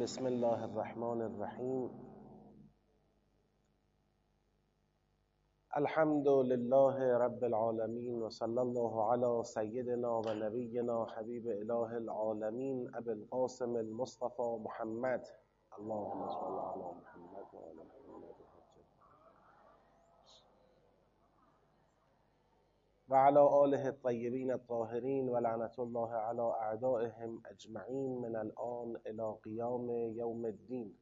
بسم الله الرحمن الرحیم. الحمد لله رب العالمين و صلی الله علی سیدنا و نبینا حبیب اله العالمین ابو القاسم المصطفى محمد. اللهم صل علی محمد و محمد. و علی آله الطیبین الطاهرین و لعنت الله علی اعدائهم اجمعین من الان الى قیام یوم الدین.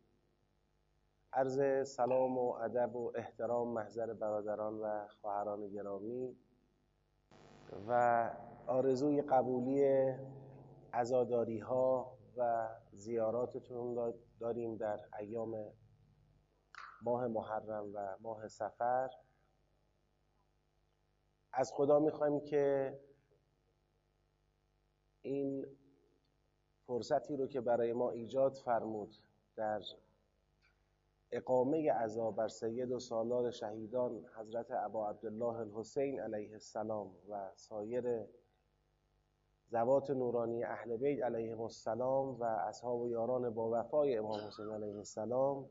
عرض سلام و ادب و احترام محضر برادران و خواهران گرامی و آرزوی قبولی عزاداری ها و زیاراتتون داریم در ایام ماه محرم و ماه سفر. از خدا می‌خوایم که این فرصتی رو که برای ما ایجاد فرمود در اقامه عزا بر سید و سالار شهیدان حضرت ابا عبدالله الحسین علیه السلام و سایر زوات نورانی اهل بیت علیهم السلام و اصحاب و یاران با وفای امام حسین علیه السلام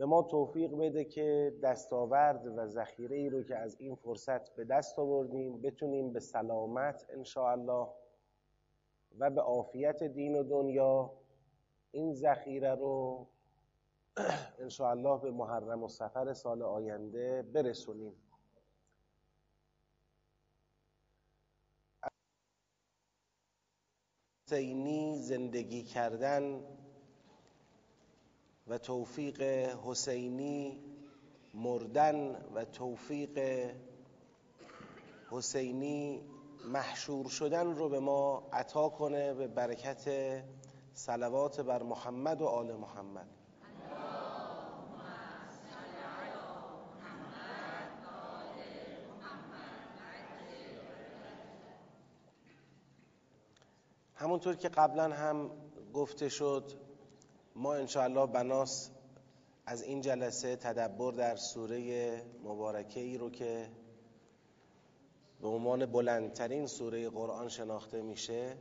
به ما توفیق بده که دستاورد و ذخیره ای رو که از این فرصت به دست آوردیم بتونیم به سلامت الله و به عافیت دین و دنیا این ذخیره رو الله به محرم و سفر سال آینده برسونیم. حسینی زندگی کردن و توفیق حسینی مردن و توفیق حسینی محشور شدن رو به ما عطا کنه به برکت صلوات بر محمد و آل محمد. همونطور که قبلا هم گفته شد ما انشاءالله بناس از این جلسه تدبر در سوره مبارکه ای رو که به عنوان بلندترین سوره قرآن شناخته میشه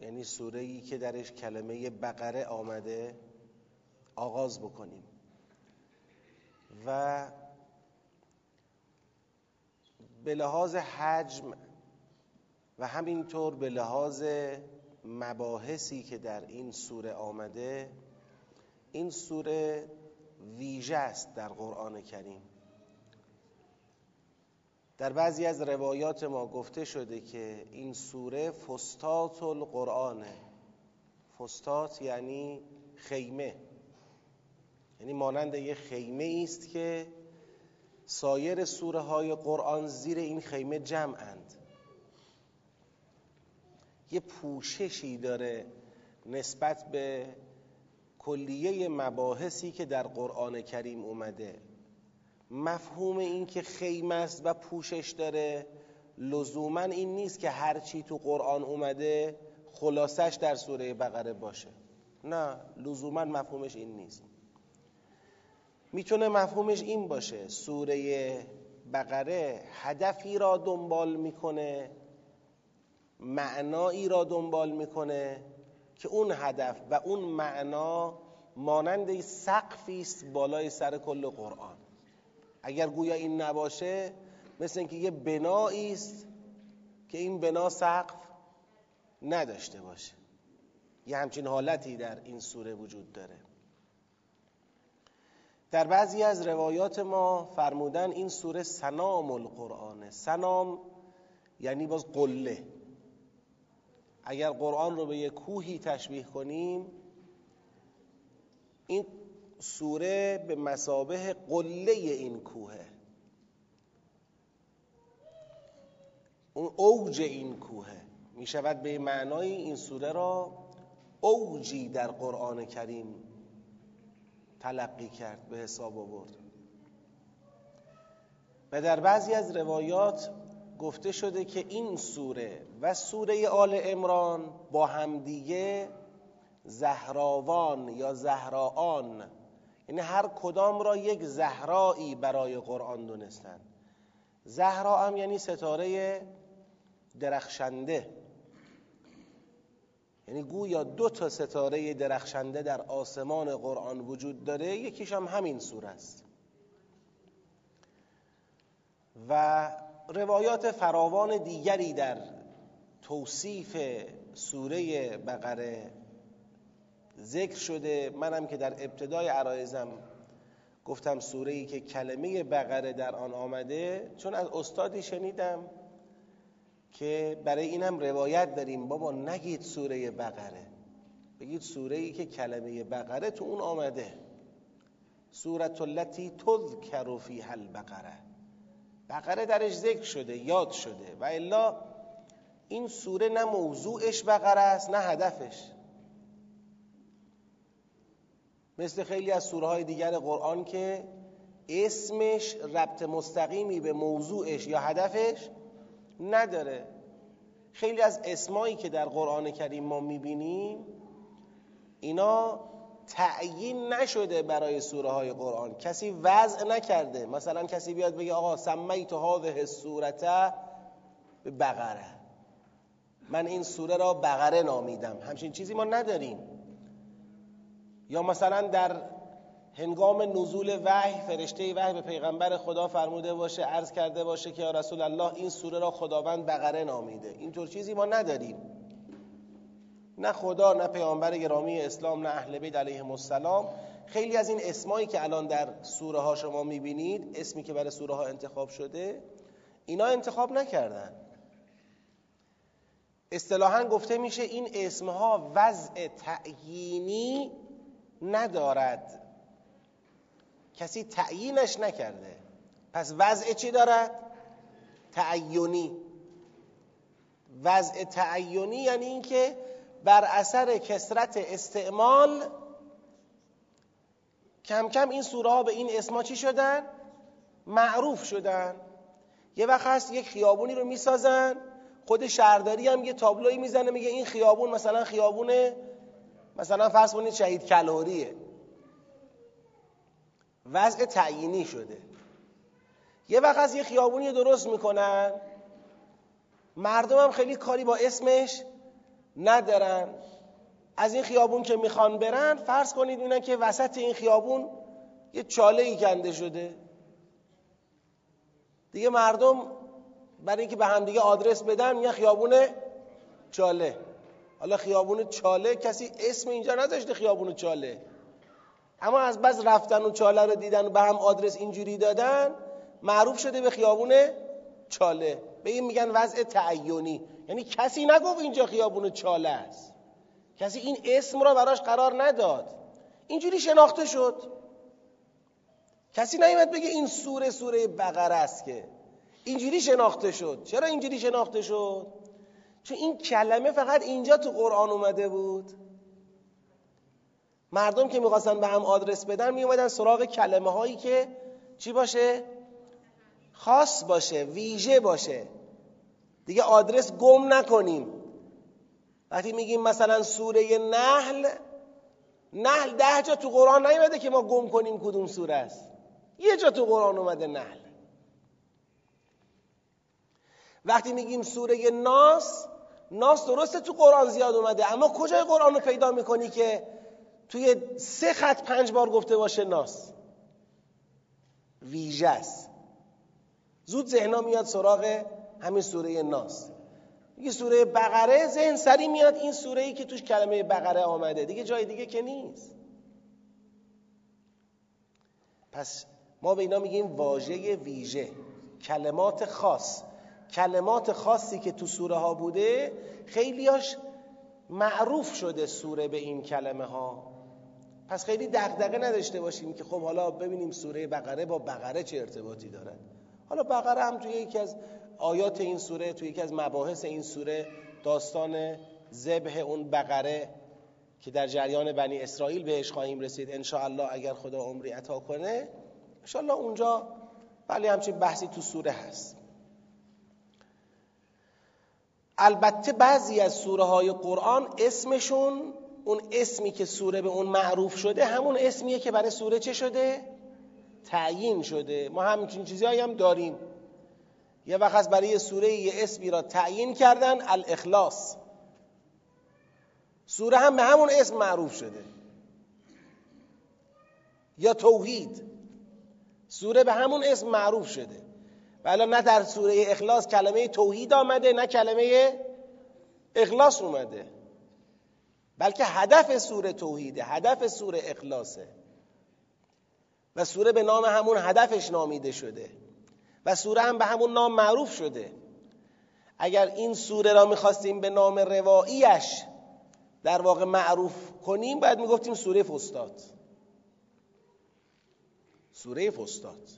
یعنی سوره ای که درش کلمه بقره آمده آغاز بکنیم. و به لحاظ حجم و همینطور به لحاظ مباحثی که در این سوره آمده این سوره ویژه است در قرآن کریم. در بعضی از روایات ما گفته شده که این سوره فستات القرآنه فستات یعنی خیمه. یعنی مانند یه خیمه است که سایر سوره های قرآن زیر این خیمه جمعند. یه پوششی داره نسبت به کلیه مباحثی که در قرآن کریم اومده. مفهوم این که خیمه است و پوشش داره لزوما این نیست که هرچی تو قرآن اومده خلاصش در سوره بقره باشه. نه لزوما مفهومش این نیست. می‌تونه مفهومش این باشه سوره بقره هدفی را دنبال می‌کنه معنایی را دنبال می‌کنه که اون هدف و اون معنا مانند سقفی است بالای سر کل قرآن. اگر گویا این نباشه مثل اینکه یه بنایی است که این بنا سقف نداشته باشه. یه همچین حالتی در این سوره وجود داره. در بعضی از روایات ما فرمودن این سوره سنام القرآنه سنام یعنی باز قله. اگر قرآن رو به یک کوهی تشبیه کنیم این سوره به مسابه قله این کوهه. اون اوج این کوهه. می شود به معنای این سوره را اوجی در قرآن کریم تلقی کرد به حساب آورد. و در بعضی از روایات گفته شده که این سوره و سوره آل امران با همدیگه زهراوان یا زهراان یعنی هر کدام را یک زهرایی برای قرآن دونستن. زهرا هم یعنی ستاره درخشنده. یعنی گویا دو تا ستاره درخشنده در آسمان قرآن وجود داره یکیش هم همین سوره است. و روایات فراوان دیگری در توصیف سوره بقره ذکر شده. منم که در ابتدای عرایزم گفتم سوره ای که کلمه بقره در آن آمده چون از استادی شنیدم که برای این هم روایت داریم. بابا نگید سوره بقره بگید سوره ای که کلمه بقره تو اون آمده. سورت التي تذکر فیها البقره بقره درش ذکر شده یاد شده. و الا این سوره نه موضوعش بقره است نه هدفش. مثل خیلی از سوره های دیگر قرآن که اسمش ربط مستقیمی به موضوعش یا هدفش نداره. خیلی از اسمایی که در قرآن کریم ما می‌بینیم اینا تعیین نشده برای سوره های قرآن. کسی وضع نکرده. مثلا کسی بیاد بگه آقا سمیت هذه السورته به بقره. من این سوره را بقره نامیدم. همچین چیزی ما نداریم. یا مثلا در هنگام نزول وحی فرشته وحی به پیغمبر خدا فرموده باشه عرض کرده باشه که یا رسول الله این سوره را خداوند بقره نامیده. اینطور چیزی ما نداریم. نه خدا نه پیامبر گرامی اسلام نه اهل بیت علیهم السلام. خیلی از این اسمایی که الان در سوره ها شما می‌بینید اسمی که برای سوره ها انتخاب شده اینا انتخاب نکردن. اصطلاحا گفته میشه این اسمها وضع تعیینی ندارد. کسی تعیینش نکرده. پس وضع چی دارد؟ تعیونی. وضع تعیونی یعنی اینکه بر اثر کسرت استعمال کم کم این سوره ها به این اسما چی شدن؟ معروف شدن. یه وقت هست یک خیابونی رو می‌سازن خود شهرداری هم یه تابلوی می‌زنه میگه این خیابون مثلا خیابون مثلا فرض کنید شهید کلوریه وضع تعیینی شده. یه وقت از یه خیابونی درست می‌کنن. مردم هم خیلی کاری با اسمش ندارن. از این خیابون که می‌خوان برن فرض کنید می‌بینن که وسط این خیابون یه چاله ای کنده شده. دیگه مردم برای اینکه به همدیگه آدرس بدن یه خیابون چاله. حالا خیابون چاله کسی اسم اینجا نذاشته خیابون چاله. اما از بس رفتن و چاله رو دیدن و به هم آدرس اینجوری دادن معروف شده به خیابون چاله. به این میگن وضع تعیونی یعنی کسی نگفت اینجا خیابون چاله است. کسی این اسم را براش قرار نداد. اینجوری شناخته شد. کسی نیومد بگه این سوره سوره بقره است که. اینجوری شناخته شد. چرا اینجوری شناخته شد؟ چون این کلمه فقط اینجا تو قرآن اومده بود. مردم که می‌خواستن به هم آدرس بدن میومدن سراغ کلمه هایی که چی باشه؟ خاص باشه ویژه باشه. دیگه آدرس گم نکنیم. وقتی میگیم مثلا سوره نحل نحل ده جا تو قرآن نیومده که ما گم کنیم کدوم سوره است. یه جا تو قرآن اومده نحل. وقتی میگیم سوره ناس ناس درسته تو قرآن زیاد اومده اما کجای قرآن رو پیدا می‌کنی که توی سه خط پنج بار گفته باشه ناس؟ ویژه است. زود ذهنا میاد سراغ همین سوره ناس. میگه سوره بقره ذهن سری میاد این سوره ای که توش کلمه بقره آمده. دیگه جای دیگه که نیست. پس ما به اینا میگیم واژه ویژه کلمات خاص. کلمات خاصی که تو سوره ها بوده خیلیاش معروف شده سوره به این کلمه ها. پس خیلی دغدغه نداشته باشیم که خب حالا ببینیم سوره بقره با بقره چه ارتباطی دارد. حالا بقره هم توی یکی از آیات این سوره توی یکی از مباحث این سوره داستان ذبح اون بقره که در جریان بنی اسرائیل بهش خواهیم رسید. ان الله اگر خدا عمری عطا کنه ان اونجا ولی همچین بحثی تو سوره هست. البته بعضی از سوره های قرآن اسمشون اون اسمی که سوره به اون معروف شده همون اسمیه که برای سوره چه شده؟ تعیین شده. ما همچین چیزی هم داریم. یه وقت برای سوره یه اسمی را تعیین کردن الاخلاص. سوره هم به همون اسم معروف شده. یا توحید. سوره به همون اسم معروف شده. ولی نه در سوره اخلاص کلمه توحید آمده نه کلمه اخلاص اومده. بلکه هدف سوره توحیده هدف سوره اخلاصه. و سوره به نام همون هدفش نامیده شده. و سوره هم به همون نام معروف شده. اگر این سوره را می‌خواستیم به نام رواییش در واقع معروف کنیم باید می‌گفتیم سوره فستاد سوره فستاد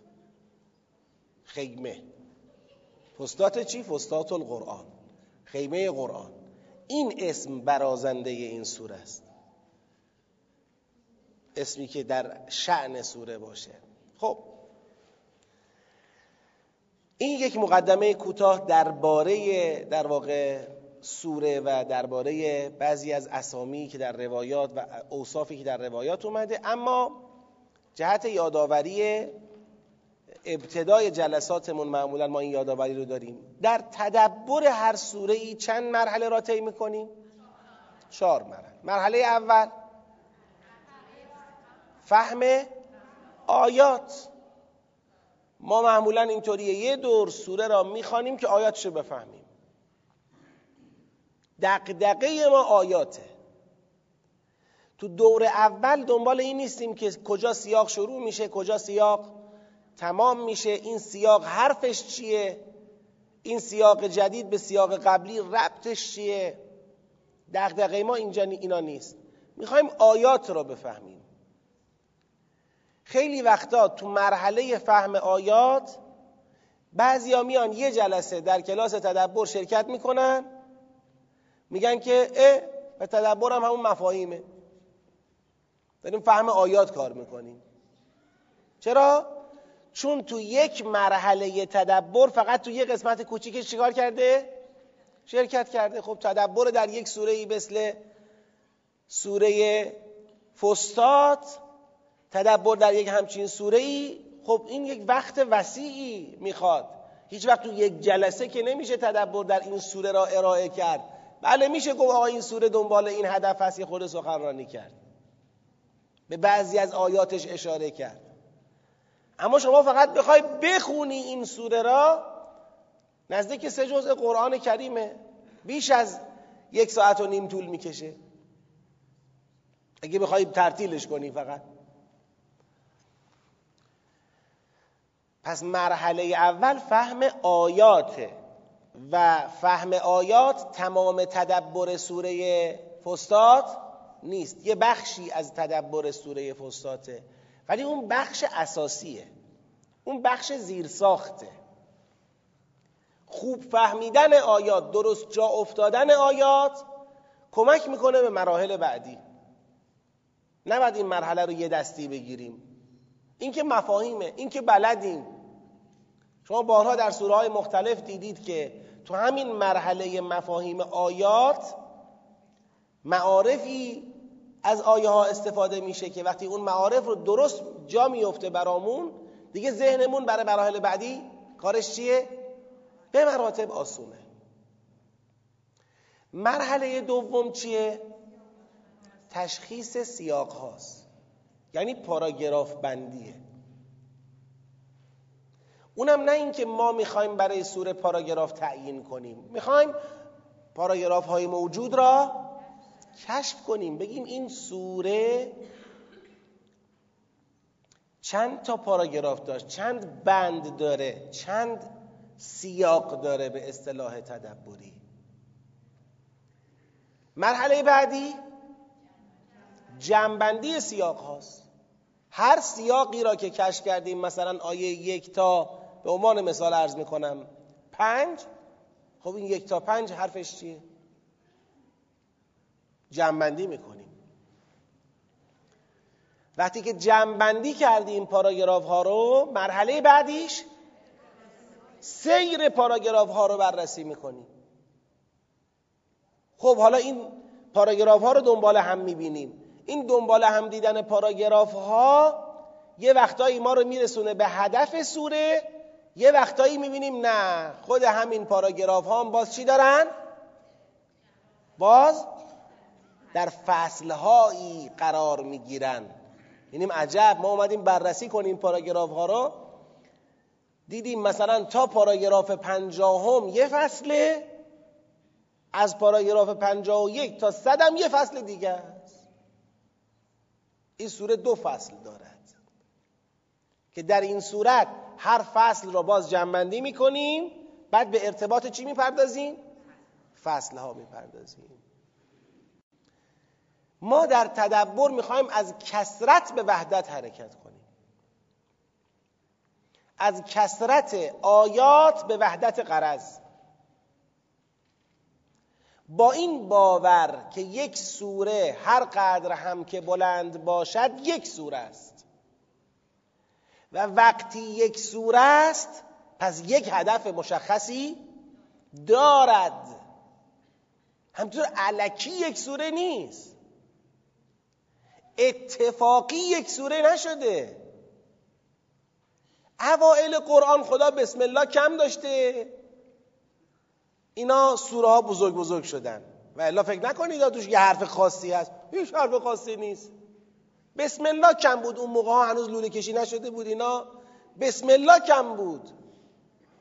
خیمه. فستات چی؟ فستات القرآن خیمه قرآن. این اسم برازنده این سوره است. اسمی که در شعن سوره باشه. خب این یک مقدمه کوتاه درباره در واقع سوره و درباره بعضی از اسامی که در روایات و اوصافی که در روایات اومده. اما جهت یادآوری ابتدای جلساتمون معمولا ما این یادآوری رو داریم. در تدبر هر سوره ای چند مرحله را طی می‌کنیم؟ چهار مرحله. مرحله اول فهم آیات. ما معمولا اینطوریه. یه دور سوره را می‌خوانیم که آیاتش بفهمیم. دقدقه ما آیاته. تو دور اول دنبال این نیستیم که کجا سیاق شروع میشه کجا سیاق تمام میشه. این سیاق حرفش چیه؟ این سیاق جدید به سیاق قبلی ربطش چیه؟ دقدقه ما اینجا اینا نیست. می‌خوایم آیات رو بفهمیم. خیلی وقتا تو مرحله فهم آیات بعضیا میان یه جلسه در کلاس تدبر شرکت می‌کنن میگن که اه و تدبر هم همون مفاهیمه داریم فهم آیات کار می‌کنیم چرا؟ چون تو یک مرحله تدبر فقط تو یه قسمت کوچیکش چیکار کرده؟ شرکت کرده خب تدبر در یک سوره مثل سوره فستات تدبر در یک همچین سوره ای خب این یک وقت وسیعی می‌خواد. هیچ وقت تو یک جلسه که نمیشه تدبر در این سوره را ارائه کرد. بله میشه گفت آقا این سوره دنبال این هدف هست خود سخنرانی کرد. به بعضی از آیاتش اشاره کرد. اما شما فقط بخوای بخونی این سوره را نزدیک سه جزء قرآن کریمه. بیش از یک ساعت و نیم طول می‌کشه. اگه بخوای ترتیلش کنی فقط. پس مرحله اول فهم آیاته و فهم آیات تمام تدبر سوره فستاد نیست. یه بخشی از تدبر سوره فستاته ولی اون بخش اساسیه. اون بخش زیرساخته. خوب فهمیدن آیات درست جا افتادن آیات کمک می‌کنه به مراحل بعدی. نباید این مرحله رو یه دستی بگیریم. این که مفاهیمه این که بلدیم. شما بارها در سوره های مختلف دیدید که تو همین مرحله مفاهیم آیات معارفی از آیه ها استفاده میشه که وقتی اون معارف رو درست جا میفته برامون دیگه ذهنمون برای مراحل بعدی کارش چیه؟ به مراتب آسونه مرحله دوم چیه؟ تشخیص سیاق هاست یعنی پاراگراف بندیه اونم نه اینکه ما می‌خوایم برای سوره پاراگراف تعیین کنیم. می‌خوایم پاراگراف های موجود را کشف کنیم. بگیم این سوره چند تا پاراگراف داشت؟ چند بند داره؟ چند سیاق داره به اصطلاح تدبری؟ مرحله بعدی جنبندی سیاق هاست. هر سیاقی را که کشف کردیم مثلا آیه یک تا به عنوان مثال عرض می‌کنم. پنج؟ خب این یک تا پنج حرفش چیه؟ جمعبندی می‌کنیم. وقتی که جمعبندی کردیم پاراگراف ها رو مرحله بعدیش سیر پاراگراف ها رو بررسی می‌کنیم خب حالا این پاراگراف ها رو دنبال هم می‌بینیم. این دنبال هم دیدن پاراگراف ها یه وقتایی ما رو میرسونه به هدف سوره یه وقتایی می‌بینیم نه. خود همین پاراگراف ها هم باز چی دارن؟ باز در فصلهایی قرار می‌گیرن. یعنی عجب ما اومدیم بررسی کنیم پاراگراف ها رو. دیدیم مثلا تا پاراگراف پنجاهم یه فصله از پاراگراف پنجاه و یک تا صدم یه فصل دیگه است. این سوره دو فصل دارد. که در این صورت هر فصل را باز جنبندی می‌کنیم بعد به ارتباط چی می‌پردازیم؟ فصل ها می‌پردازیم. ما در تدبر می‌خوایم از کسرت به وحدت حرکت کنیم. از کسرت آیات به وحدت قرض با این باور که یک سوره هر قدر هم که بلند باشد یک سوره است. و وقتی یک سوره است پس یک هدف مشخصی دارد. همطور علکی یک سوره نیست. اتفاقی یک سوره نشده. اوائل قرآن خدا بسم الله کم داشته. اینا سوره ها بزرگ بزرگ شدن. و الا فکر نکنید توش یه حرف خاصی هست. هیچ حرف خاصی نیست. بسم الله کم بود. اون موقع ها هنوز لوله کشی نشده بود اینا. بسم الله کم بود.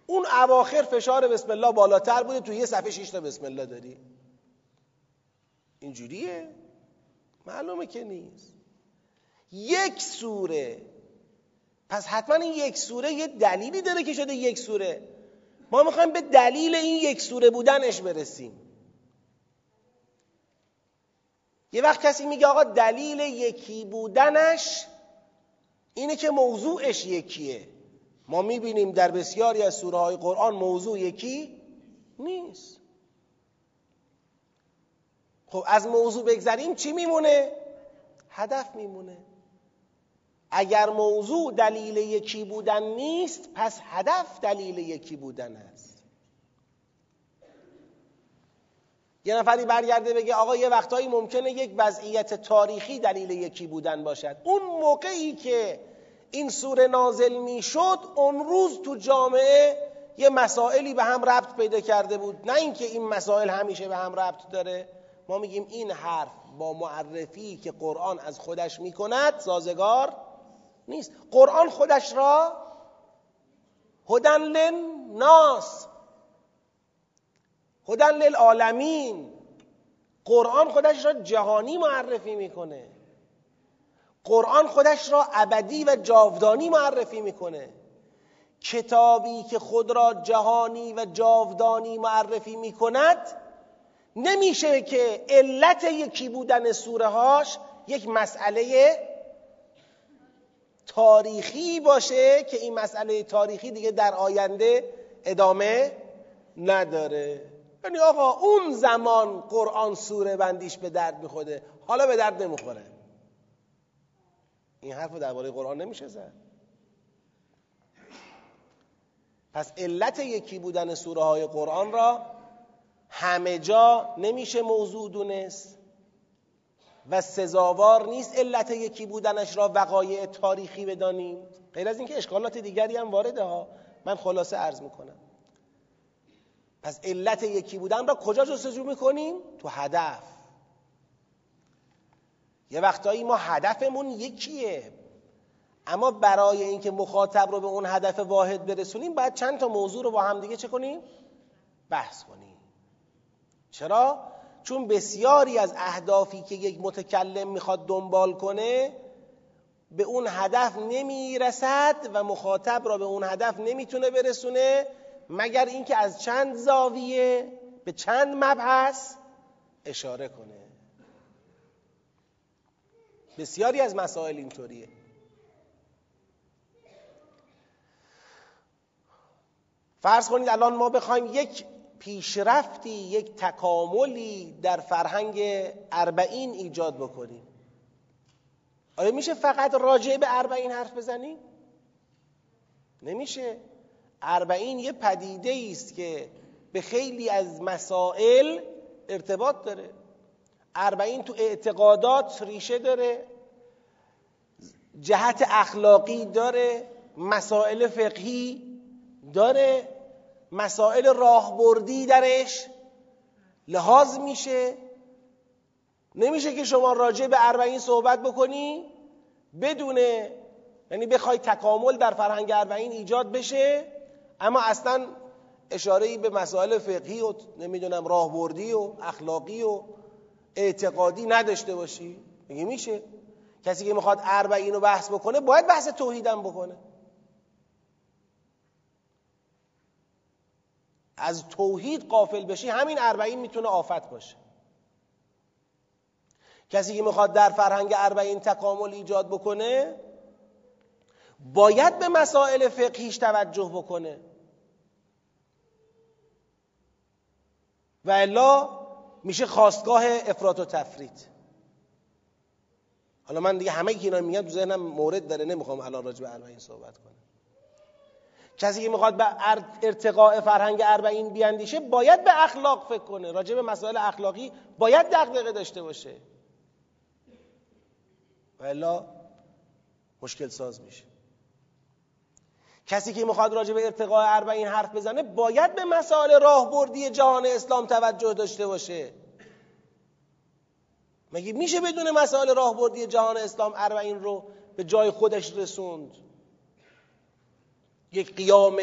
اون اواخر فشار بسم الله بالاتر بوده. تو یه صفحه شیش تا بسم الله داری. اینجوریه؟ معلومه که نیست. یک سوره. پس حتما این یک سوره یه دلیلی داره که شده یک سوره. ما می‌خوایم به دلیل این یک سوره بودنش برسیم. یه وقت کسی میگه آقا دلیل یکی بودنش اینه که موضوعش یکیه. ما می‌بینیم در بسیاری از سوره های قرآن موضوع یکی نیست. خب از موضوع بگذریم چی میمونه؟ هدف میمونه. اگر موضوع دلیل یکی بودن نیست پس هدف دلیل یکی بودن است. یه نفری برگرده بگه آقا یه وقتایی ممکنه یک وضعیت تاریخی دلیل یکی بودن باشد. اون موقعی که این سوره نازل می شد اون روز تو جامعه یه مسائلی به هم ربط پیدا کرده بود. نه اینکه این مسائل همیشه به هم ربط داره. ما میگیم این حرف با معرفی که قرآن از خودش می‌کند سازگار نیست. قرآن خودش را هدن للناس. هدن للعالمین. قرآن خودش را جهانی معرفی می‌کنه. قرآن خودش را ابدی و جاودانی معرفی می‌کنه. کتابی که خود را جهانی و جاودانی معرفی می‌کند نمیشه که علت یکی بودن سوره هاش یک مسئله تاریخی باشه که این مسئله تاریخی دیگه در آینده ادامه نداره. یعنی آقا؟ اون زمان قرآن سوره بندیش به درد می‌خوره. حالا به درد نمی‌خوره. این حرف درباره قرآن نمیشه زد. پس علت یکی بودن سوره های قرآن را همه جا نمیشه موضوع دونست و سزاوار نیست علت یکی بودنش را وقایع تاریخی بدانیم. غیر از اینکه اشکالات دیگری هم وارده ها. من خلاصه عرض می‌کنم. پس علت یکی بودن را کجا جستجو می‌کنیم؟ تو هدف یه وقتایی ما هدفمون یکیه اما برای اینکه مخاطب رو به اون هدف واحد برسونیم باید چند تا موضوع رو با هم دیگه چه کنیم؟ بحث کنیم چرا؟ چون بسیاری از اهدافی که یک متکلم می‌خواد دنبال کنه به اون هدف نمی‌رسد و مخاطب را به اون هدف نمی‌تونه برسونه مگر اینکه از چند زاویه به چند مبحث اشاره کنه. بسیاری از مسائل اینطوریه. فرض کنید الان ما بخوایم یک پیشرفتی یک تکاملی در فرهنگ اربعین ایجاد بکنیم. آیا میشه فقط راجع به اربعین حرف بزنیم؟ نمیشه. اربعین یه پدیده است که به خیلی از مسائل ارتباط داره. اربعین تو اعتقادات ریشه داره. جهت اخلاقی داره. مسائل فقهی داره. مسائل راهبردی درش لحاظ میشه. نمیشه که شما راجع به اربعین صحبت بکنی بدون یعنی بخوای تکامل در فرهنگ اربعین ایجاد بشه. اما اصلا اشاره به مسائل فقهی و نمی‌دونم راهبردی و اخلاقی و اعتقادی نداشته باشی؟ میگه میشه. کسی که می‌خواد اربعین رو بحث بکنه باید بحث توحیدم بکنه. از توحید قافل بشی همین اربعین می‌تونه آفت باشه. کسی که می‌خواد در فرهنگ اربعین تکامل ایجاد بکنه باید به مسائل فقهیش توجه بکنه. و الا میشه خواستگاه افراط و تفرید. حالا من دیگه همه که اینا میگم تو ذهنم مورد داره نمی‌خوام الان راجع به اربعین صحبت کنم. کسی که می‌خواد به ارتقاء فرهنگ اربعین بیاندیشه باید به اخلاق فکر کنه. راجع به مسائل اخلاقی باید دغدغه داشته باشه. و الا مشکل ساز میشه. کسی که می‌خواد راجع به ارتقاء اربعین حرف بزنه باید به مسائل راهبردی جهان اسلام توجه داشته باشه. مگه میشه بدون مسائل راهبردی جهان اسلام اربعین رو به جای خودش رسوند؟ یک قیام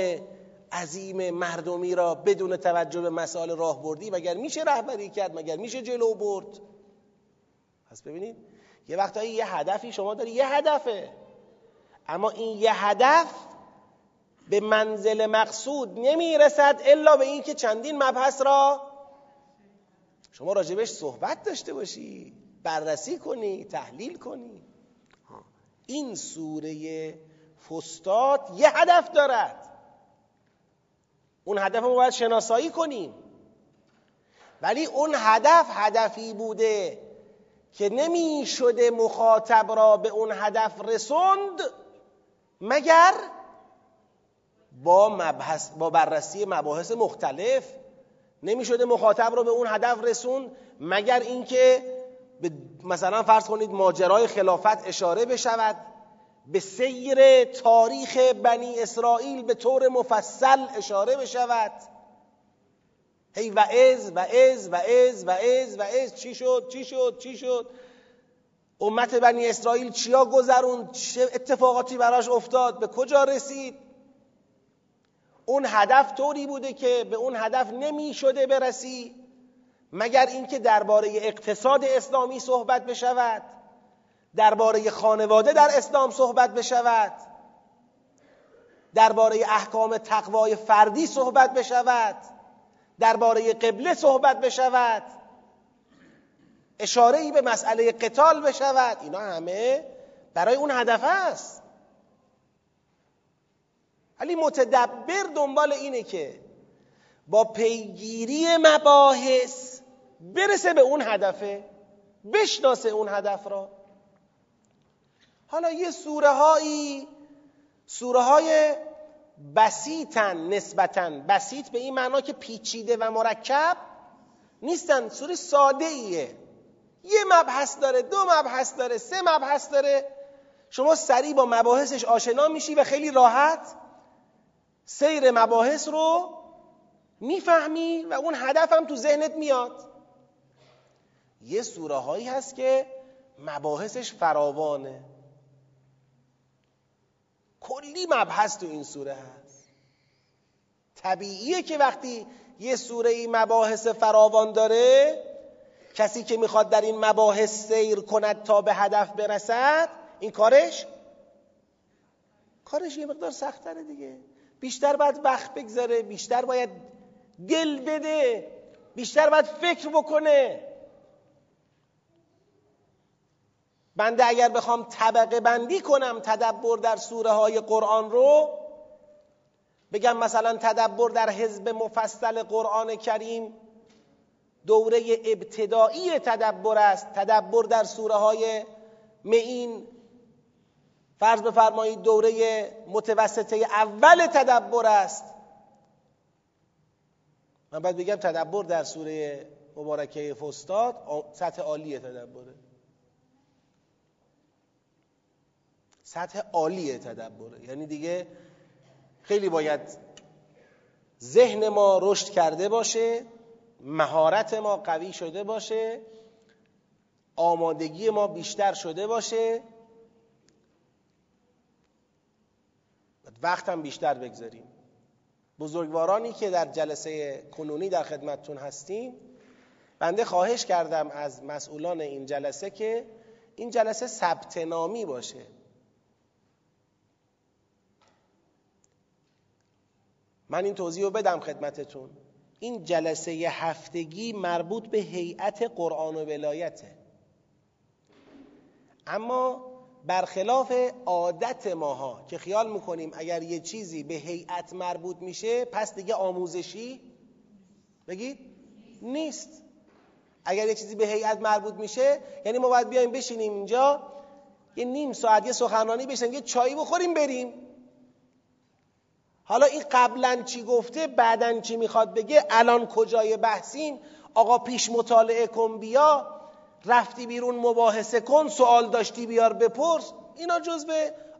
عظیم مردمی را بدون توجه به مسائل راهبردی مگر میشه رهبری کرد؟ مگر میشه جلو برد؟ پس ببینید یه وقتایی یه هدفی شما داری یه هدفه. اما این یه هدف به منزل مقصود نمی‌رسد الا به اینکه چندین مبحث را شما راجبش صحبت داشته باشی بررسی کنی تحلیل کنی. این سوره فستاد یه هدف دارد. اون هدف رو باید شناسایی کنیم. ولی اون هدف هدفی بوده که نمی شده مخاطب را به اون هدف رسوند مگر با, با بررسی مباحث مختلف. نمی شده مخاطب را به اون هدف رسوند مگر اینکه مثلا فرض کنید ماجرای خلافت اشاره بشود. به سیر تاریخ بنی اسرائیل به طور مفصل اشاره بشود. هی و از و از و از و از و از. چی شد؟ چی شد؟ چی شد؟ امت بنی اسرائیل چیا گذروند؟ چه اتفاقاتی براش افتاد؟ به کجا رسید؟ اون هدف طوری بوده که به اون هدف نمی شده برسی مگر اینکه درباره اقتصاد اسلامی صحبت بشود درباره خانواده در اسلام صحبت بشود درباره احکام تقوای فردی صحبت بشود درباره قبله صحبت بشود. اشاره ای به مسئله قتال بشود. اینا همه برای اون هدف است. ولی متدبر دنبال اینه که با پیگیری مباحث برسه به اون هدفه بشناسه اون هدف را. حالا یه سوره هایی سوره های بسیطن نسبتا. بسیط به این معنا که پیچیده و مرکب نیستن. سوره ساده ایه یه مبحث داره دو مبحث داره سه مبحث داره. شما سریع با مباحثش آشنا میشی و خیلی راحت سیر مباحث رو می‌فهمی و اون هدف هم تو ذهنت میاد. یه سوره هایی هست که مباحثش فراوانه. کلی مبحث تو این سوره هست. طبیعیه که وقتی یه سوره ای مباحث فراوان داره کسی که می‌خواد در این مباحث سیر کند تا به هدف برسد این کارش؟ کارش یه مقدار سختره دیگه. بیشتر باید وقت بگذاره بیشتر باید دل بده بیشتر باید فکر بکنه. بنده اگر بخوام طبقه بندی کنم تدبر در سوره های قرآن رو بگم مثلا تدبر در حزب مفصل قرآن کریم دوره ابتدایی تدبر است. تدبر در سوره های معین فرض بفرمایید دوره متوسطه اول تدبر است. من باید بگم تدبر در سوره مبارکه فستاد سطح عالی تدبره. سطح عالی تدبره یعنی دیگه خیلی باید ذهن ما رشد کرده باشه مهارت ما قوی شده باشه آمادگی ما بیشتر شده باشه. وقتم بیشتر بگذاریم. بزرگوارانی که در جلسه کنونی در خدمتتون هستیم بنده خواهش کردم از مسئولان این جلسه که این جلسه ثبت نامی باشه. من این توضیح رو بدم خدمتتون. این جلسه هفتگی مربوط به هیئت قرآن و ولایته. اما برخلاف عادت ماها که خیال می‌کنیم اگر یه چیزی به هیئت مربوط میشه پس دیگه آموزشی بگید نیست. اگر یه چیزی به هیئت مربوط میشه یعنی ما باید بیایم بشینیم اینجا یه نیم ساعت یه سخنرانی بشنیم یه چایی بخوریم بریم. حالا این قبلا چی گفته بعدا چی می‌خواد بگه؟ الان کجای بحثیم؟ آقا پیش مطالعه کن بیا. رفتی بیرون مباحثه کن سوال داشتی بیار بپرس. اینا جزو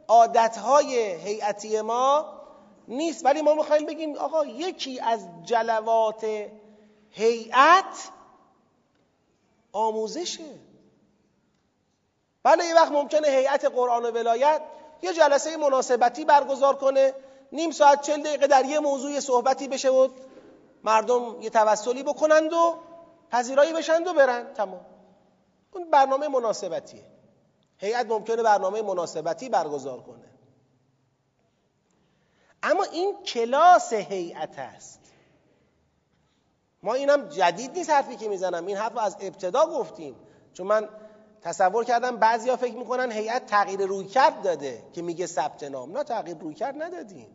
عادتهای هیئتی ما نیست. ولی ما می‌خوایم بگیم آقا یکی از جلوات هیئت آموزشه. بله یه وقت ممکنه هیئت قرآن و ولایت یه جلسه مناسبتی برگزار کنه. نیم ساعت چل دقیقه در یه موضوع صحبتی بشه و مردم یه توسلی بکنند و پذیرایی بشند و برن تمام. اون برنامه مناسبتیه. هیئت ممکنه برنامه مناسبتی برگزار کنه. اما این کلاس هیئت است. ما اینم جدید نیست حرفی که می‌زنم. این حرف از ابتدا گفتیم. چون من تصور کردم بعضیا فکر می‌کنن هیئت تغییر روی کرد داده که میگه ثبت نام. نه تغییر روی کرد ندادیم.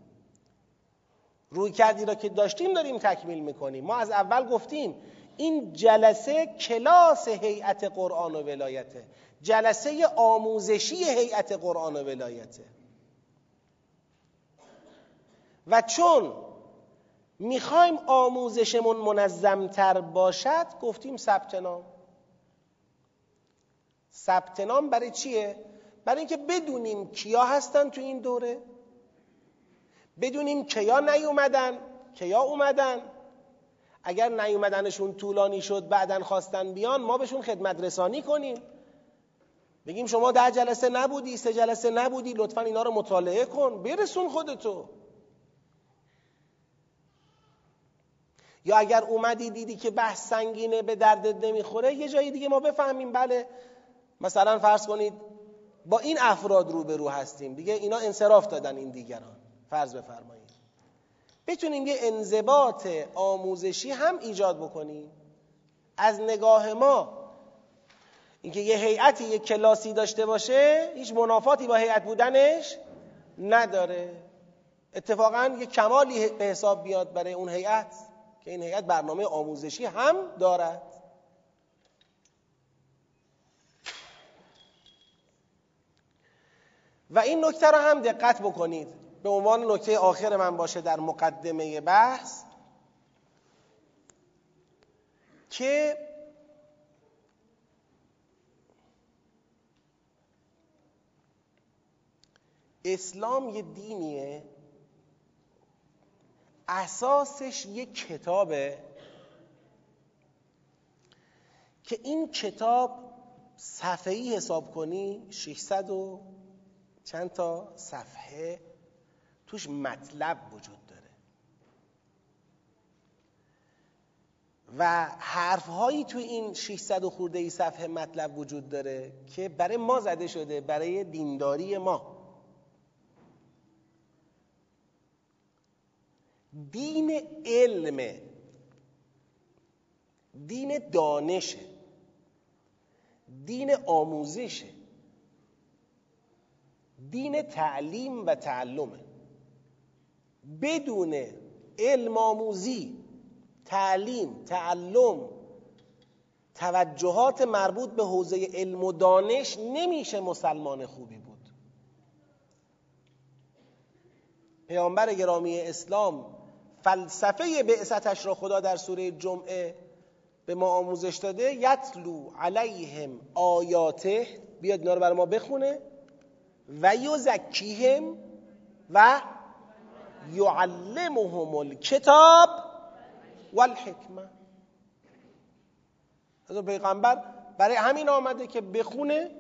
روی کردی را که داشتیم داریم تکمیل می‌کنیم. ما از اول گفتیم این جلسه کلاس هیئت قرآن و ولایته. جلسه آموزشی هیئت قرآن و ولایته. و چون می‌خوایم آموزشمون منظمتر باشد گفتیم ثبت نام. ثبت نام برای چیه؟ برای اینکه بدونیم کیا هستن تو این دوره بدونیم کیا نیومدن کیا اومدن. اگر نیومدنشون طولانی شد بعدا خواستن بیان ما بهشون خدمت رسانی کنیم. بگیم شما ده جلسه نبودی سه جلسه نبودی لطفا اینا رو مطالعه کن. برسون خودتو. یا اگر اومدی دیدی که بحث سنگینه به دردت نمی‌خوره یه جایی دیگه ما بفهمیم. بله. مثلا فرض کنید با این افراد روبرو هستیم. دیگه اینا انصراف دادن این دیگران. فرض بفرمایید. بتونیم یه انضباط آموزشی هم ایجاد بکنیم. از نگاه ما اینکه یه هیئتی یه کلاسی داشته باشه هیچ منافاتی با هیئت بودنش نداره. اتفاقا یه کمالی به حساب بیاد برای اون هیئت که این هیئت برنامه آموزشی هم دارد. و این نکته رو هم دقت بکنید. به عنوان نکته آخر من باشه در مقدمه بحث که اسلام یه دینیه اساسش یه کتابه که این کتاب صفحه‌ای حساب کنی 600 و چند تا صفحه توش مطلب وجود داره. و حرف هایی تو این 600 و خورده ای صفحه مطلب وجود داره که برای ما زده شده برای دینداری ما. دین علم دین دانشه دین آموزشه دین تعلیم و تعلمه بدون علم آموزی تعلیم تعلم توجهات مربوط به حوزه علم و دانش نمیشه مسلمان خوبی بود. پیامبر گرامی اسلام فلسفه بعثتش را خدا در سوره جمعه به ما آموزش داده یتلو علیهم آیاته بیاد اینا رو برای ما بخونه و یزکیهم و یعلمهم الکتاب والحکمه. از پیغمبر برای همین آمده که بخونه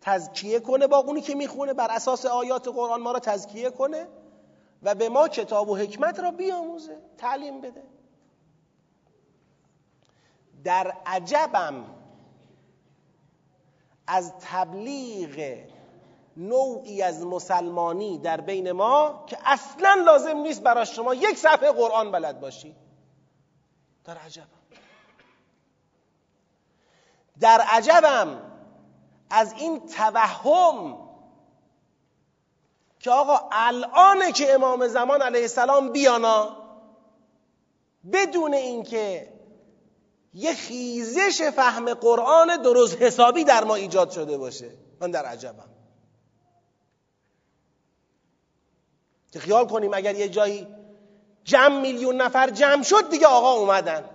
تزکیه کنه با اونی که می‌خونه بر اساس آیات قرآن ما را تزکیه کنه و به ما کتاب و حکمت را بیاموزه تعلیم بده. در عجبم از تبلیغ نوعی از مسلمانی در بین ما که اصلا لازم نیست برای شما یک صفحه قرآن بلد باشی در عجبم. در عجبم از این توهم که آقا الانه که امام زمان علیه السلام بیانا بدون اینکه یه خیزش فهم قرآن درست حسابی در ما ایجاد شده باشه. من در عجبم. که خیال کنیم اگر یه جایی جمع میلیون نفر جمع شد دیگه آقا اومدن.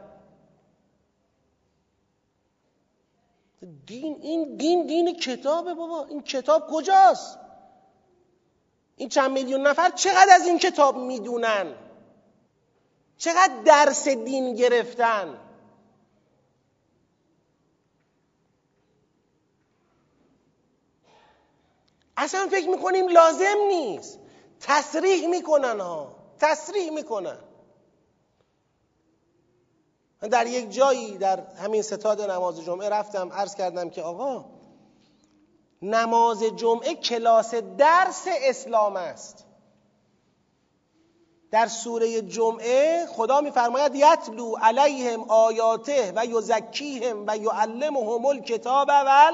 دین این دین دین کتابه بابا. این کتاب کجاست؟ این چند میلیون نفر چقدر از این کتاب می‌دونن؟ چقدر درس دین گرفتن؟ اصلا فکر می‌کنیم لازم نیست. تصریح می‌کنن ها. تصریح می‌کنن. من در یک جایی در همین ستاد نماز جمعه رفتم عرض کردم که آقا نماز جمعه کلاس درس اسلام است. در سوره جمعه خدا میفرماید یتلو علیهم آیاته و یزکیهم و یعلمهم الکتاب و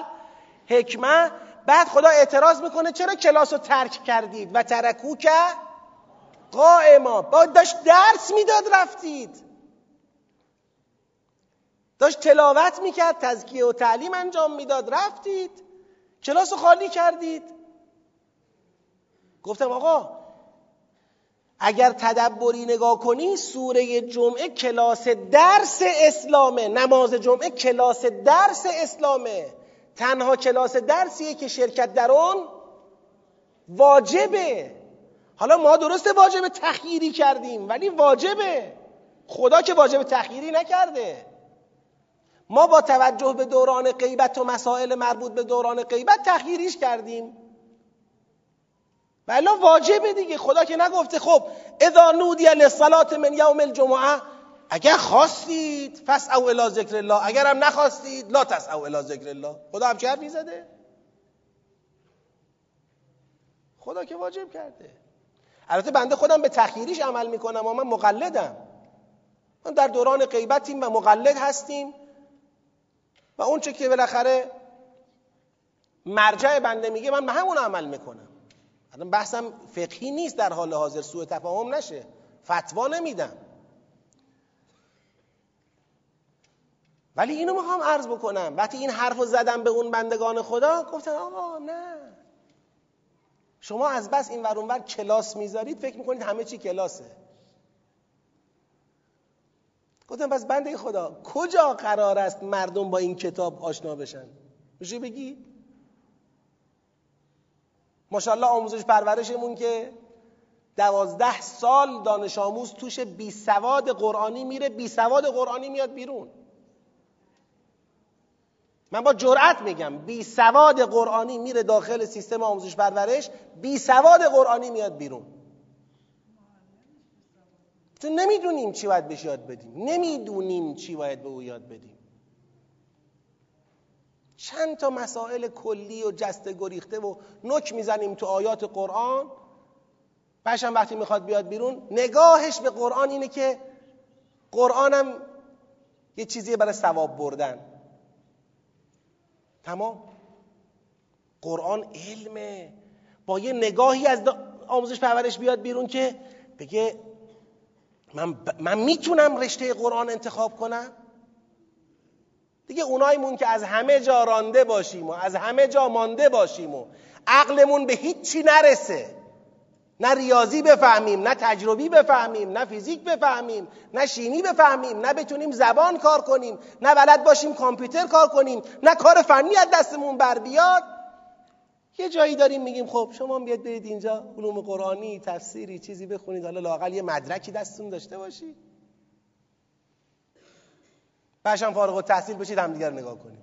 حکمه بعد خدا اعتراض می‌کنه چرا کلاس رو ترک کردید و ترکو که قائما؟ با داشت درس می‌داد رفتید. داشت تلاوت می‌کرد تزکیه و تعلیم انجام می‌داد رفتید. کلاس رو خالی کردید. گفتم آقا اگر تدبری نگاه کنی سوره جمعه کلاس درس اسلامه نماز جمعه کلاس درس اسلامه. تنها کلاس درسیه که شرکت در اون واجبه. حالا ما درست واجب تخییری کردیم ولی واجبه. خدا که واجب تخییری نکرده. ما با توجه به دوران غیبت و مسائل مربوط به دوران غیبت تخییریش کردیم. ولی واجبه دیگه. خدا که نگفته خب اذا نودی للصلاه من یوم الجمعه اگر خواستید فس او الی ذکر الله. اگر هم نخواستید لا تس او الی ذکر الله. خدا هم چه حرفی زده؟ خدا که واجب کرده. البته بنده خودم به تخییریش عمل می‌کنم و من مقلدم. من در دوران غیبتیم و مقلد هستیم. و اون چه که بالاخره مرجع بنده میگه من به همون عمل می‌کنم. الان بحثم فقهی نیست در حال حاضر سوء تفاهم نشه. فتوا نمیدم. ولی اینو می‌خوام عرض بکنم. وقتی این حرف رو زدم به اون بندگان خدا گفتن آقا نه. شما از بس این ور کلاس می‌ذارید فکر می‌کنید همه چی کلاسه. گفتم پس بنده خدا کجا قرار است مردم با این کتاب آشنا بشن؟ میشه بگی؟ ماشاءالله آموزش پرورشمون که دوازده سال دانش آموز توش بی سواد قرآنی میره بی سواد قرآنی میاد بیرون. من با جرأت میگم بی سواد قرآنی میره داخل سیستم آموزش پرورش بی سواد قرآنی میاد بیرون. چون نمی‌دونیم چی باید بهش یاد بدیم. نمی‌دونیم چی باید به او یاد بدیم. چند تا مسائل کلی و جسته گریخته و نک می‌زنیم تو آیات قرآن. بشم وقتی می‌خواد بیاد بیرون نگاهش به قرآن اینه که قرآنم یه چیزیه برای ثواب بردن. تمام. قرآن علمه. با یه نگاهی از آموزش پرورش بیاد بیرون که بگه من, من می‌تونم رشته قرآن انتخاب کنم؟ دیگه اونایمون که از همه جا رانده باشیم و از همه جا مانده باشیم و عقلمون به هیچی نرسه. نه ریاضی بفهمیم نه تجربی بفهمیم نه فیزیک بفهمیم نه شیمی بفهمیم نه بتونیم زبان کار کنیم نه بلد باشیم کامپیوتر کار کنیم نه کار فنی از دستمون بر بیاد. یه جایی داریم میگیم خب شما بیاد برید اینجا علوم قرآنی تفسیری چیزی بخونید. حالا لاقل یه مدرکی دستتون داشته باشی. بعدشم فارغ التحصیل بشید هم دیگر نگاه کنید.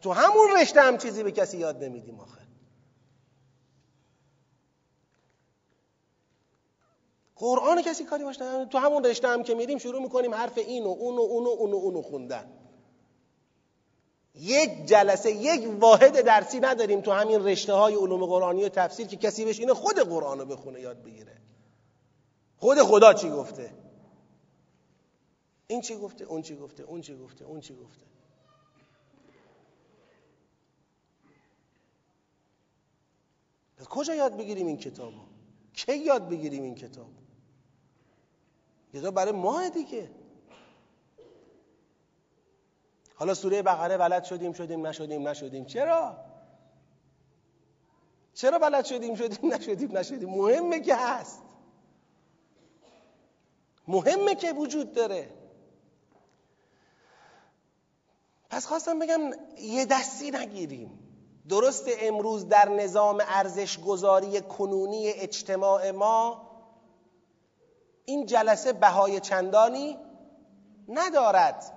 تو همون رشته هم چیزی به کسی یاد نمیدیم آخه. قرآن کسی کاری باش تو همون رشته هم که میریم شروع می‌کنیم حرف اینو اونو اونو اونو اونو خوندن. یک جلسه یک واحد درسی نداریم تو همین رشته های علوم قرآنی و تفسیر که کسی بهش اینه خود قرآن رو بخونه یاد بگیره. خود خدا چی گفته؟ این چی گفته؟ اون چی گفته؟ اون چی گفته؟ اون چی گفته؟ کجا یاد بگیریم این کتابو؟ کی یاد بگیریم این کتاب کتاب برای ماه دیگه. حالا سوره بقره بلد شدیم شدیم نشدیم نشدیم. چرا؟ چرا بلد شدیم شدیم نشدیم نشدیم؟ مهمه که هست. مهمه که وجود داره. پس خواستم بگم یه دستی نگیریم. درست امروز در نظام ارزش گذاری کنونی اجتماع ما این جلسه بهای چندانی ندارد.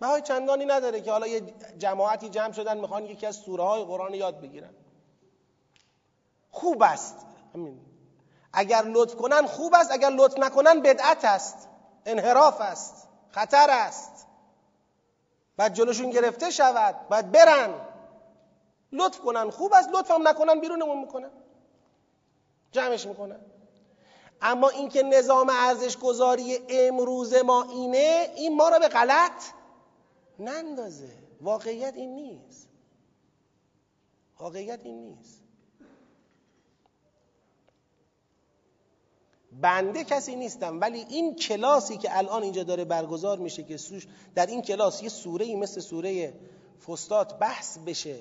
بهای چندانی نداره که حالا یه جماعتی جمع شدن می‌خوان یکی از سوره های قرآن یاد بگیرن. خوب است. اگر لطف کنن خوب است اگر لطف نکنن بدعت است. انحراف است. خطر است. باید جلوشون گرفته شود. باید برن. لطف کنن خوب است لطف هم نکنن بیرونمون می‌کنن. جمعش می‌کنن. اما اینکه نظام ارزش گذاری امروز ما اینه این ما را به غلط نندازه. واقعیت این نیست. واقعیت این نیست. بنده کسی نیستم ولی این کلاسی که الان اینجا داره برگزار میشه که در این کلاس یه سوره مثل سوره فستات بحث بشه.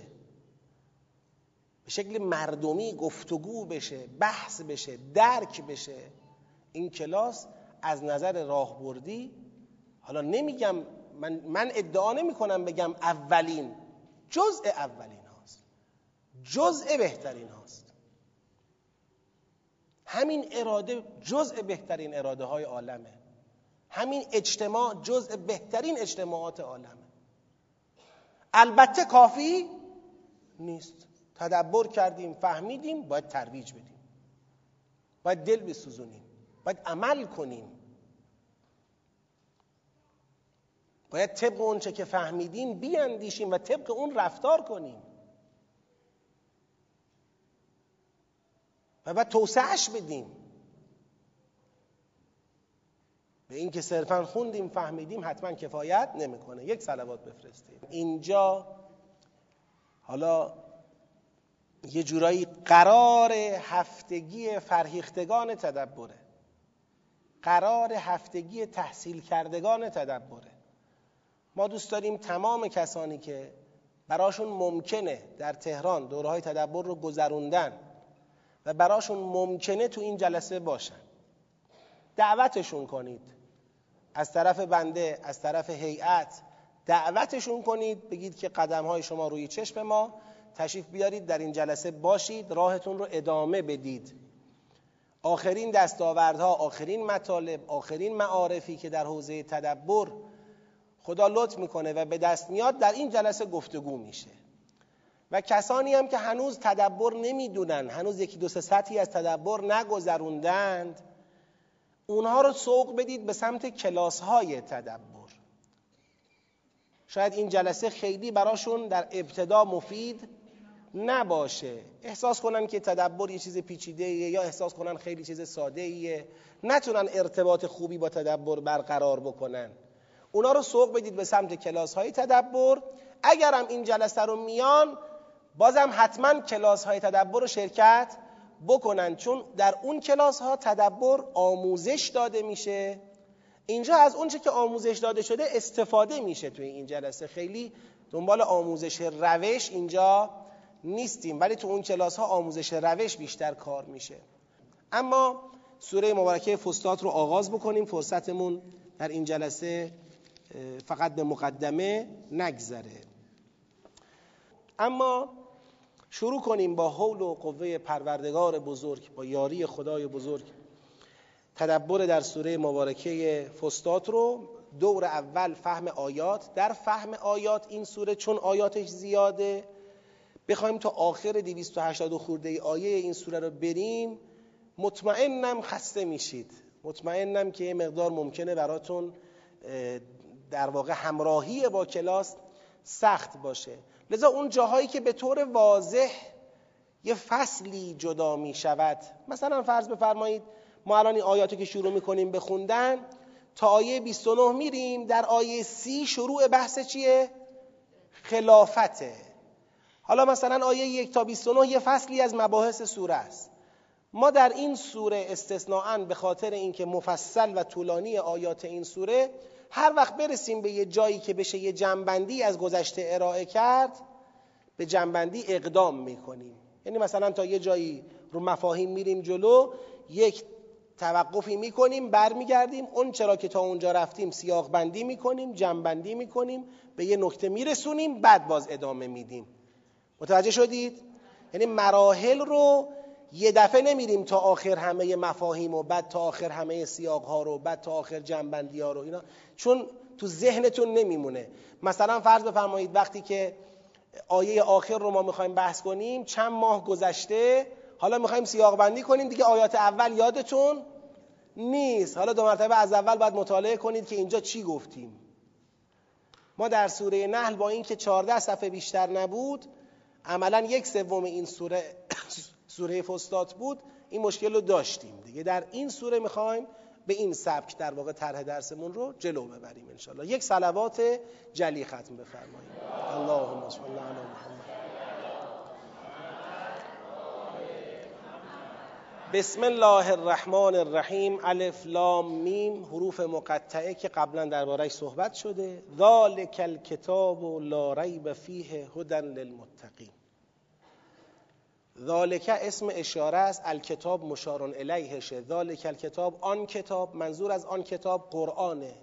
به شکل مردمی گفتگو بشه بحث بشه درک بشه. این کلاس از نظر راهبردی حالا نمیگم من, من ادعا نمی کنم بگم اولین جزء اولین هاست. جزء بهترین هاست. همین اراده جزء بهترین اراده های عالمه. همین اجتماع جزء بهترین اجتماعات عالمه. البته کافی نیست. تدبر کردیم فهمیدیم باید ترویج بدیم. باید دل بسوزونیم. باید عمل کنیم. باید طبق اونچه که فهمیدیم بیاندیشیم و طبق اون رفتار کنیم. و باید توسعش بدیم. به اینکه صرفا خوندیم فهمیدیم حتما کفایت نمی‌کنه. یک صلوات بفرستیم. اینجا حالا یه جورایی قرار هفتگی فرهیختگان تدبره. قرار هفتگی تحصیل کردگان تدبره. ما دوست داریم تمام کسانی که براشون ممکنه در تهران دوره های تدبر رو گذروندن و براشون ممکنه تو این جلسه باشن. دعوتشون کنید. از طرف بنده از طرف هیئت دعوتشون کنید. بگید که قدم های شما روی چشم ما. تشریف بیارید در این جلسه باشید راهتون رو ادامه بدید. آخرین دستاوردها آخرین مطالب آخرین معارفی که در حوزه تدبر خدا لطف می‌کنه و به دست میاد در این جلسه گفتگو میشه. و کسانی هم که هنوز تدبر نمی‌دونن هنوز یکی دو سه سطحی از تدبر نگذروندند اونها رو سوق بدید به سمت کلاس های تدبر. شاید این جلسه خیلی براشون در ابتدا مفید نباشه. احساس کنن که تدبر یه چیز پیچیده یا احساس کنن خیلی چیز ساده ایه نتونن ارتباط خوبی با تدبر برقرار بکنن. اونا رو سوق بدید به سمت کلاس های تدبر. اگرم این جلسه رو میان بازم حتما کلاس های تدبر رو شرکت بکنن. چون در اون کلاس ها تدبر آموزش داده میشه. اینجا از اونچه که آموزش داده شده استفاده میشه توی این جلسه. خیلی دنبال آموزش روش اینجا نیستیم ولی تو اون کلاس ها آموزش روش بیشتر کار میشه. اما سوره مبارکه فستات رو آغاز بکنیم فرصتمون در این جلسه فقط به مقدمه نگذره. اما شروع کنیم با حول و قوه پروردگار بزرگ با یاری خدای بزرگ. تدبر در سوره مبارکه فستات رو دور اول فهم آیات. در فهم آیات این سوره چون آیاتش زیاده بخوایم تا آخر 280 خورده آیه این سوره رو بریم مطمئنم خسته میشید. مطمئنم که یه مقدار ممکنه براتون در واقع همراهی با کلاس سخت باشه. لذا اون جاهایی که به طور واضح یه فصلی جدا می شود مثلا فرض بفرمایید ما الان این آیاتی که شروع می‌کنیم بخوندن تا آیه 29 میریم در آیه 30 شروع بحث چیه؟ خلافته. حالا مثلا آیه 1 تا 29 یه فصلی از مباحث سوره است. ما در این سوره استثناعا به خاطر اینکه مفصل و طولانی آیات این سوره هر وقت برسیم به یه جایی که بشه یه جنبندی از گذشته ارائه کرد به جنبندی اقدام می‌کنیم. یعنی مثلا تا یه جایی رو مفاهیم میریم جلو یک توقفی می‌کنیم برمیگردیم. اون چرا که تا اونجا رفتیم سیاق بندی می‌کنیم جنبندی می‌کنیم به یه نکته میرسونیم بعد باز ادامه میدیم. متوجه شدید؟ یعنی مراحل رو یه دفعه نمیریم تا آخر همه مفاهیم و بعد تا آخر همه سیاق ها رو بعد تا آخر جنبندی ها رو اینا. چون تو ذهنتون نمیمونه. مثلا فرض بفرمایید وقتی که آیه آخر رو ما می‌خوایم بحث کنیم چند ماه گذشته حالا می‌خوایم سیاق بندی کنیم دیگه آیات اول یادتون نیست. حالا دو مرتبه از اول باید مطالعه کنید که اینجا چی گفتیم. ما در سوره نحل با اینکه 14 صفحه بیشتر نبود عملا یک سوم این سوره سوره فستات بود. این مشکل رو داشتیم دیگه. در این سوره می‌خوایم به این سبک در واقع طرح درسمون رو جلو ببریم انشالله یک صلوات جلی ختم بفرماییم اللهم صل علی محمد. بسم الله الرحمن الرحیم الف لام میم حروف مقطعه که قبلا دربارهش صحبت شده. ذالک الکتاب لا ریب فیه هدى للمتقین. ذالک اسم اشاره است الکتاب مشارون الیهشه. ذالک الکتاب آن کتاب منظور از آن کتاب قرآنه.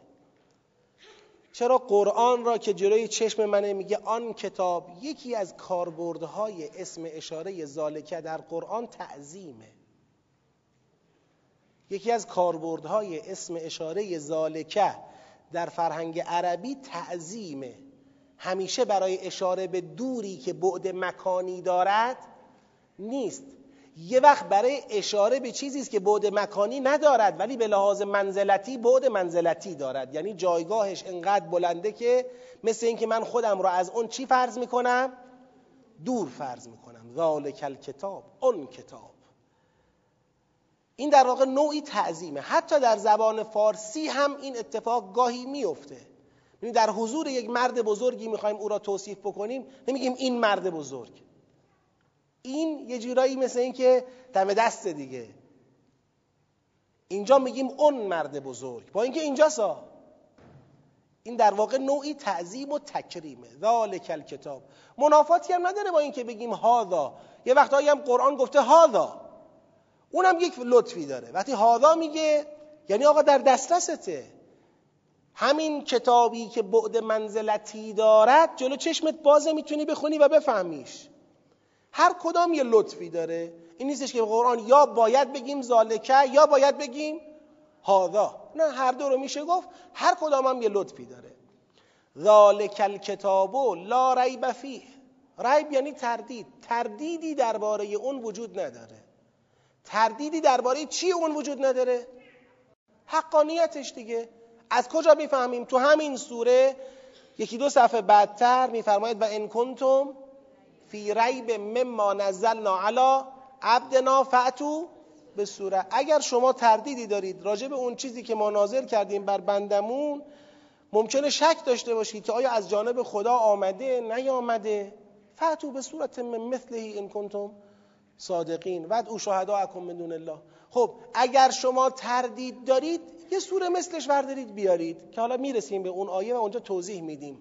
چرا قرآن را که جلوی چشم منه میگه آن کتاب یکی از کاربردهای اسم اشاره ذالکه در قرآن تعظیمه. یکی از کاربردهای اسم اشاره ذالکه در فرهنگ عربی تعظیمه همیشه برای اشاره به دوری که بعد مکانی دارد نیست. یه وقت برای اشاره به چیزی است که بعد مکانی ندارد ولی به لحاظ منزلتی بعد منزلتی دارد. یعنی جایگاهش انقدر بلنده که مثل اینکه من خودم رو از اون چی فرض می‌کنم؟ دور فرض می‌کنم. ذالک الکتاب اون کتاب. این در واقع نوعی تعظیمه. حتی در زبان فارسی هم این اتفاق گاهی میفته. یعنی در حضور یک مرد بزرگی می‌خوایم او را توصیف بکنیم نمیگیم این مرد بزرگ. این یه جورایی مثل این که دم دست دیگه. اینجا میگیم اون مرد بزرگ. با اینکه اینجا سا این در واقع نوعی تعظیم و تکریمه. ذالک الکتاب. منافاتی هم نداره با اینکه بگیم هادا یه وقتایی هم قرآن گفته هادا اونم یک لطفی داره. وقتی هادا میگه یعنی آقا در دسترسته. همین کتابی که بعد منزلتی دارد جلو چشمت بازه می‌تونی بخونی و بفهمیش. هر کدام یه لطفی داره. این نیستش که قرآن یا باید بگیم زالکه یا باید بگیم هادا نه هر دو رو میشه گفت. هر کدام هم یه لطفی داره. ذالک الکتاب لا ریب فیه. ریب یعنی تردید. تردیدی درباره اون وجود نداره. تردیدی درباره چی اون وجود نداره؟ حقانیتش دیگه. از کجا می‌فهمیم؟ تو همین سوره یکی دو صفحه بعدتر میفرماید و ان کنتم فی ریب مما نزلنا علی عبدنا فعتو به سوره اگر شما تردیدی دارید راجع به اون چیزی که ما نازل کردیم بر بندمون ممکنه شک داشته باشید که آیا از جانب خدا آمده نیامده. فعتو به صورت من مثلهی ان کنتم. صادقین. ود او شهدا اکن من دون الله. خب اگر شما تردید دارید یه سوره مثلش وردارید بیارید که حالا می‌رسیم به اون آیه و اونجا توضیح میدیم.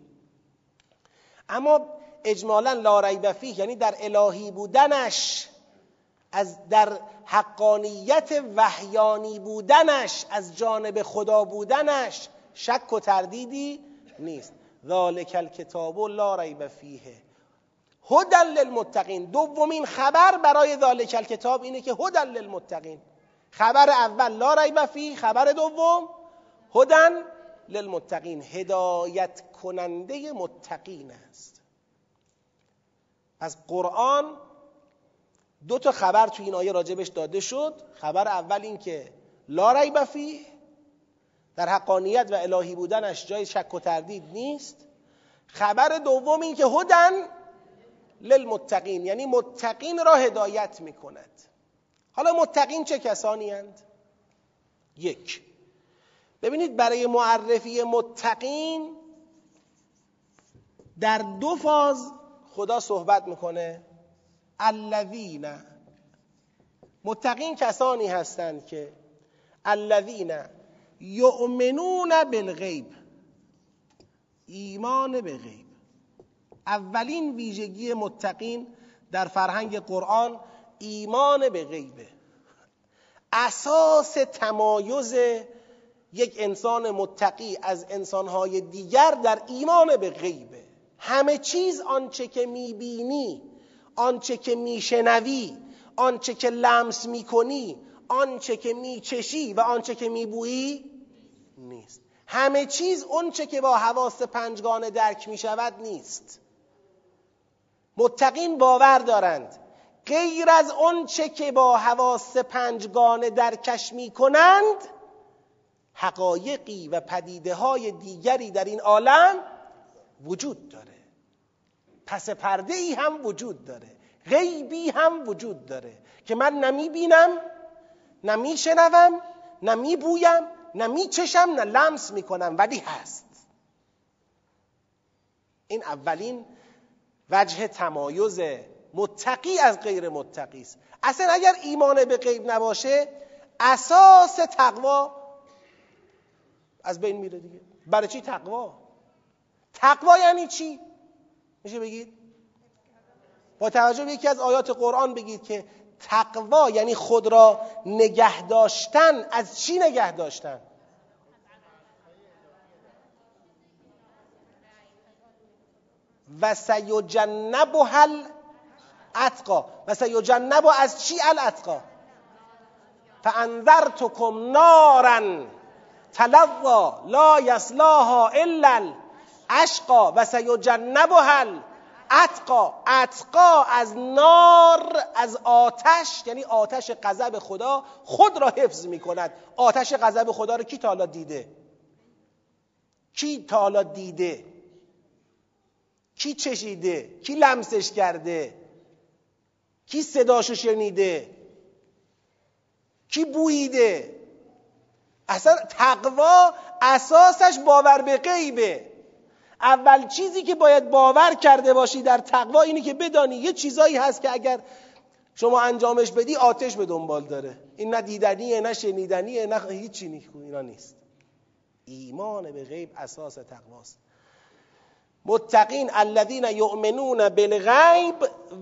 اما اجمالا لا ریب فیه یعنی در الهی بودنش از در حقانیت وحیانی بودنش از جانب خدا بودنش شک و تردیدی نیست. ذالک الکتاب لا ریب فیه. هدن للمتقین. دومین خبر برای ذالک الکتاب اینه که هدن للمتقین. خبر اول لا ریب فیه خبر دوم هدن للمتقین. هدایت کننده متقین است. از قرآن دو تا خبر تو این آیه راجبش داده شد. خبر اول این که لا ریب فیه در حقانیت و الهی بودنش جای شک و تردید نیست. خبر دوم این که هدن للمتقین یعنی متقین را هدایت می کند حالا متقین چه کسانی هند؟ یک. ببینید برای معرفی متقین در دو فاز خدا صحبت می‌کنه. الذین. متقین کسانی هستند که الذین یؤمنون بالغیب ایمان به غیب. اولین ویژگی متقین در فرهنگ قرآن ایمان به غیبه. اساس تمایز یک انسان متقی از انسانهای دیگر در ایمان به غیبه. همه چیز آنچه که می‌بینی آنچه که میشنوی آنچه که لمس می‌کنی آنچه که میچشی و آنچه که میبویی نیست. همه چیز آنچه که با حواس پنجگانه درک می‌شود نیست. متقین باور دارند. غیر از آنچه که با حواس پنجگانه درکش می‌کنند حقایقی و پدیده های دیگری در این عالم وجود داره. پس پرده ای هم وجود داره. غیبی هم وجود داره. که من نمی بینم نمی شنوم نمی بویم نمی چشم نه لمس می کنم ولی هست. این اولین وجه تمایز متقی از غیر متقی است. اصلا اگر ایمان به غیب نباشه اساس تقوا از بین میره دیگه. برای چی تقوا؟ تقوا یعنی چی؟ میشه بگید؟ با توجه به یکی از آیات قرآن بگید که تقوا یعنی خود را نگه داشتن. از چی نگه داشتن؟ و سیجنبها الاتقا و سیجنب از چی الاتقا فانذرتکم نارا تلظا لا یصلاها الا الاشقا. و سیجنبها اتقا. اتقا از نار از آتش یعنی آتش غضب خدا خود را حفظ می کند آتش غضب خدا رو کی تا حالا دیده؟ کی تا حالا دیده؟ کی چشیده؟ کی لمسش کرده؟ کی صداشو شنیده؟ کی بوییده؟ اصلا تقوا اساسش باور به غیبه. اول چیزی که باید باور کرده باشی در تقوا اینه که بدانی یه چیزایی هست که اگر شما انجامش بدی آتش به دنبال داره. این نه دیدنیه نه شنیدنیه نه هیچی اینا نیست. ایمان به غیب اساس تقواست. متقین الذین یؤمنون بالغیب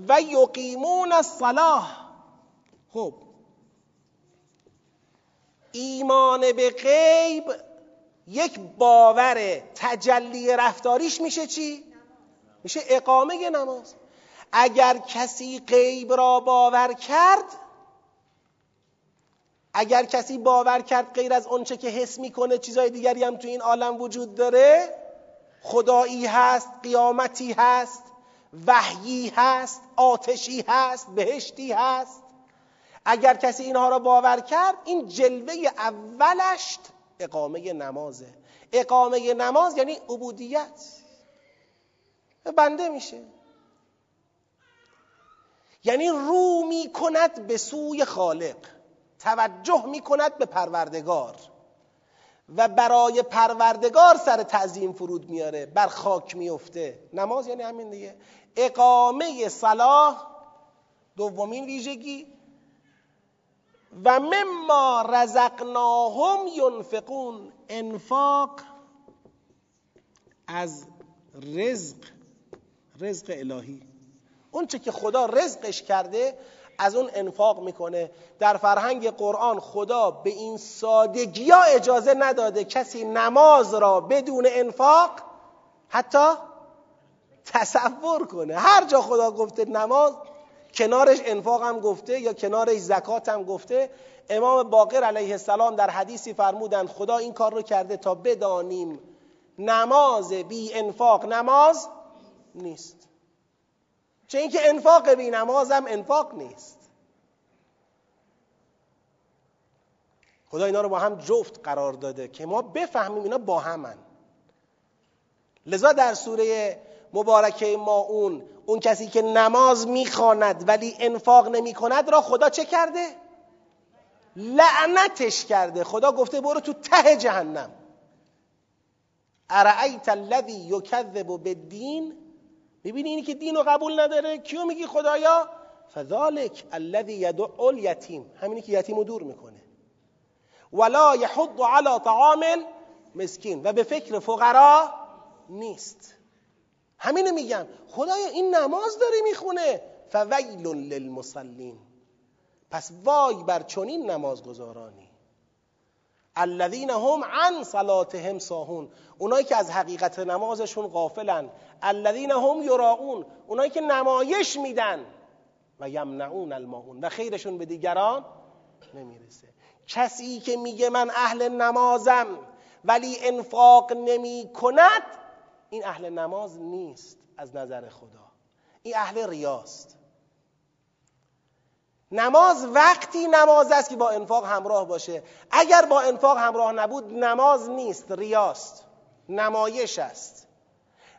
و یقیمون الصلاه خب. ایمان به غیب یک باور تجلی رفتاریش میشه چی؟ میشه اقامه نماز. اگر کسی غیب را باور کرد اگر کسی باور کرد غیر از اونچه که حس می‌کنه چیزای دیگری هم تو این عالم وجود داره خدایی هست قیامتی هست وحیی هست آتشی هست بهشتی هست. اگر کسی اینها را باور کرد این جلوه اولش اقامه نمازه. اقامه نماز یعنی عبودیت. بنده میشه. یعنی رو می کند به سوی خالق. توجه می کند به پروردگار. و برای پروردگار سر تعظیم فرود میاره بر خاک میفته. نماز یعنی همین دیگه. اقامه صلاح دومین ویژگی. و مما رزقناهم ینفقون. انفاق از رزق رزق الهی. اون چه که خدا رزقش کرده از اون انفاق می‌کنه. در فرهنگ قرآن خدا به این سادگی ها اجازه نداده کسی نماز را بدون انفاق حتی تصور کنه. هر جا خدا گفته نماز کنارش انفاق هم گفته یا کنارش زکات هم گفته امام باقر علیه السلام در حدیثی فرمودند خدا این کار رو کرده تا بدانیم نماز بی انفاق نماز نیست. چه اینکه انفاق بی نماز هم انفاق نیست. خدا اینا رو با هم جفت قرار داده که ما بفهمیم اینا با همن. لذا در سوره مبارکه ما اون اون کسی که نماز می‌خواند ولی انفاق نمی‌کند را خدا چه کرده؟ لعنتش کرده. خدا گفته برو تو ته جهنم. ارعیت الذی یکذب بالدین؟ می‌بینی اینی که دین رو قبول نداره؟ کیو میگی خدایا؟ فذالک الذی یدع الیتیم. همینی که یتیم رو دور می‌کنه. ولا یحض علی طعام مسکین و به فکر فقرا نیست. همینو میگم. خدایا این نماز داره می‌خونه. فویل للمصلین. پس وای بر چنین نمازگزارانی. الذین هم عن صلاتهم ساهون. اونایی که از حقیقت نمازشون غافلن. الذین هم یراؤون. اونایی که نمایش میدن. و یمنعون الماعون و خیرشون به دیگران نمی‌رسه. کسی که میگه من اهل نمازم ولی انفاق نمی کند این اهل نماز نیست از نظر خدا. این اهل ریاست. نماز وقتی نماز است که با انفاق همراه باشه. اگر با انفاق همراه نبود نماز نیست ریاست نمایش است.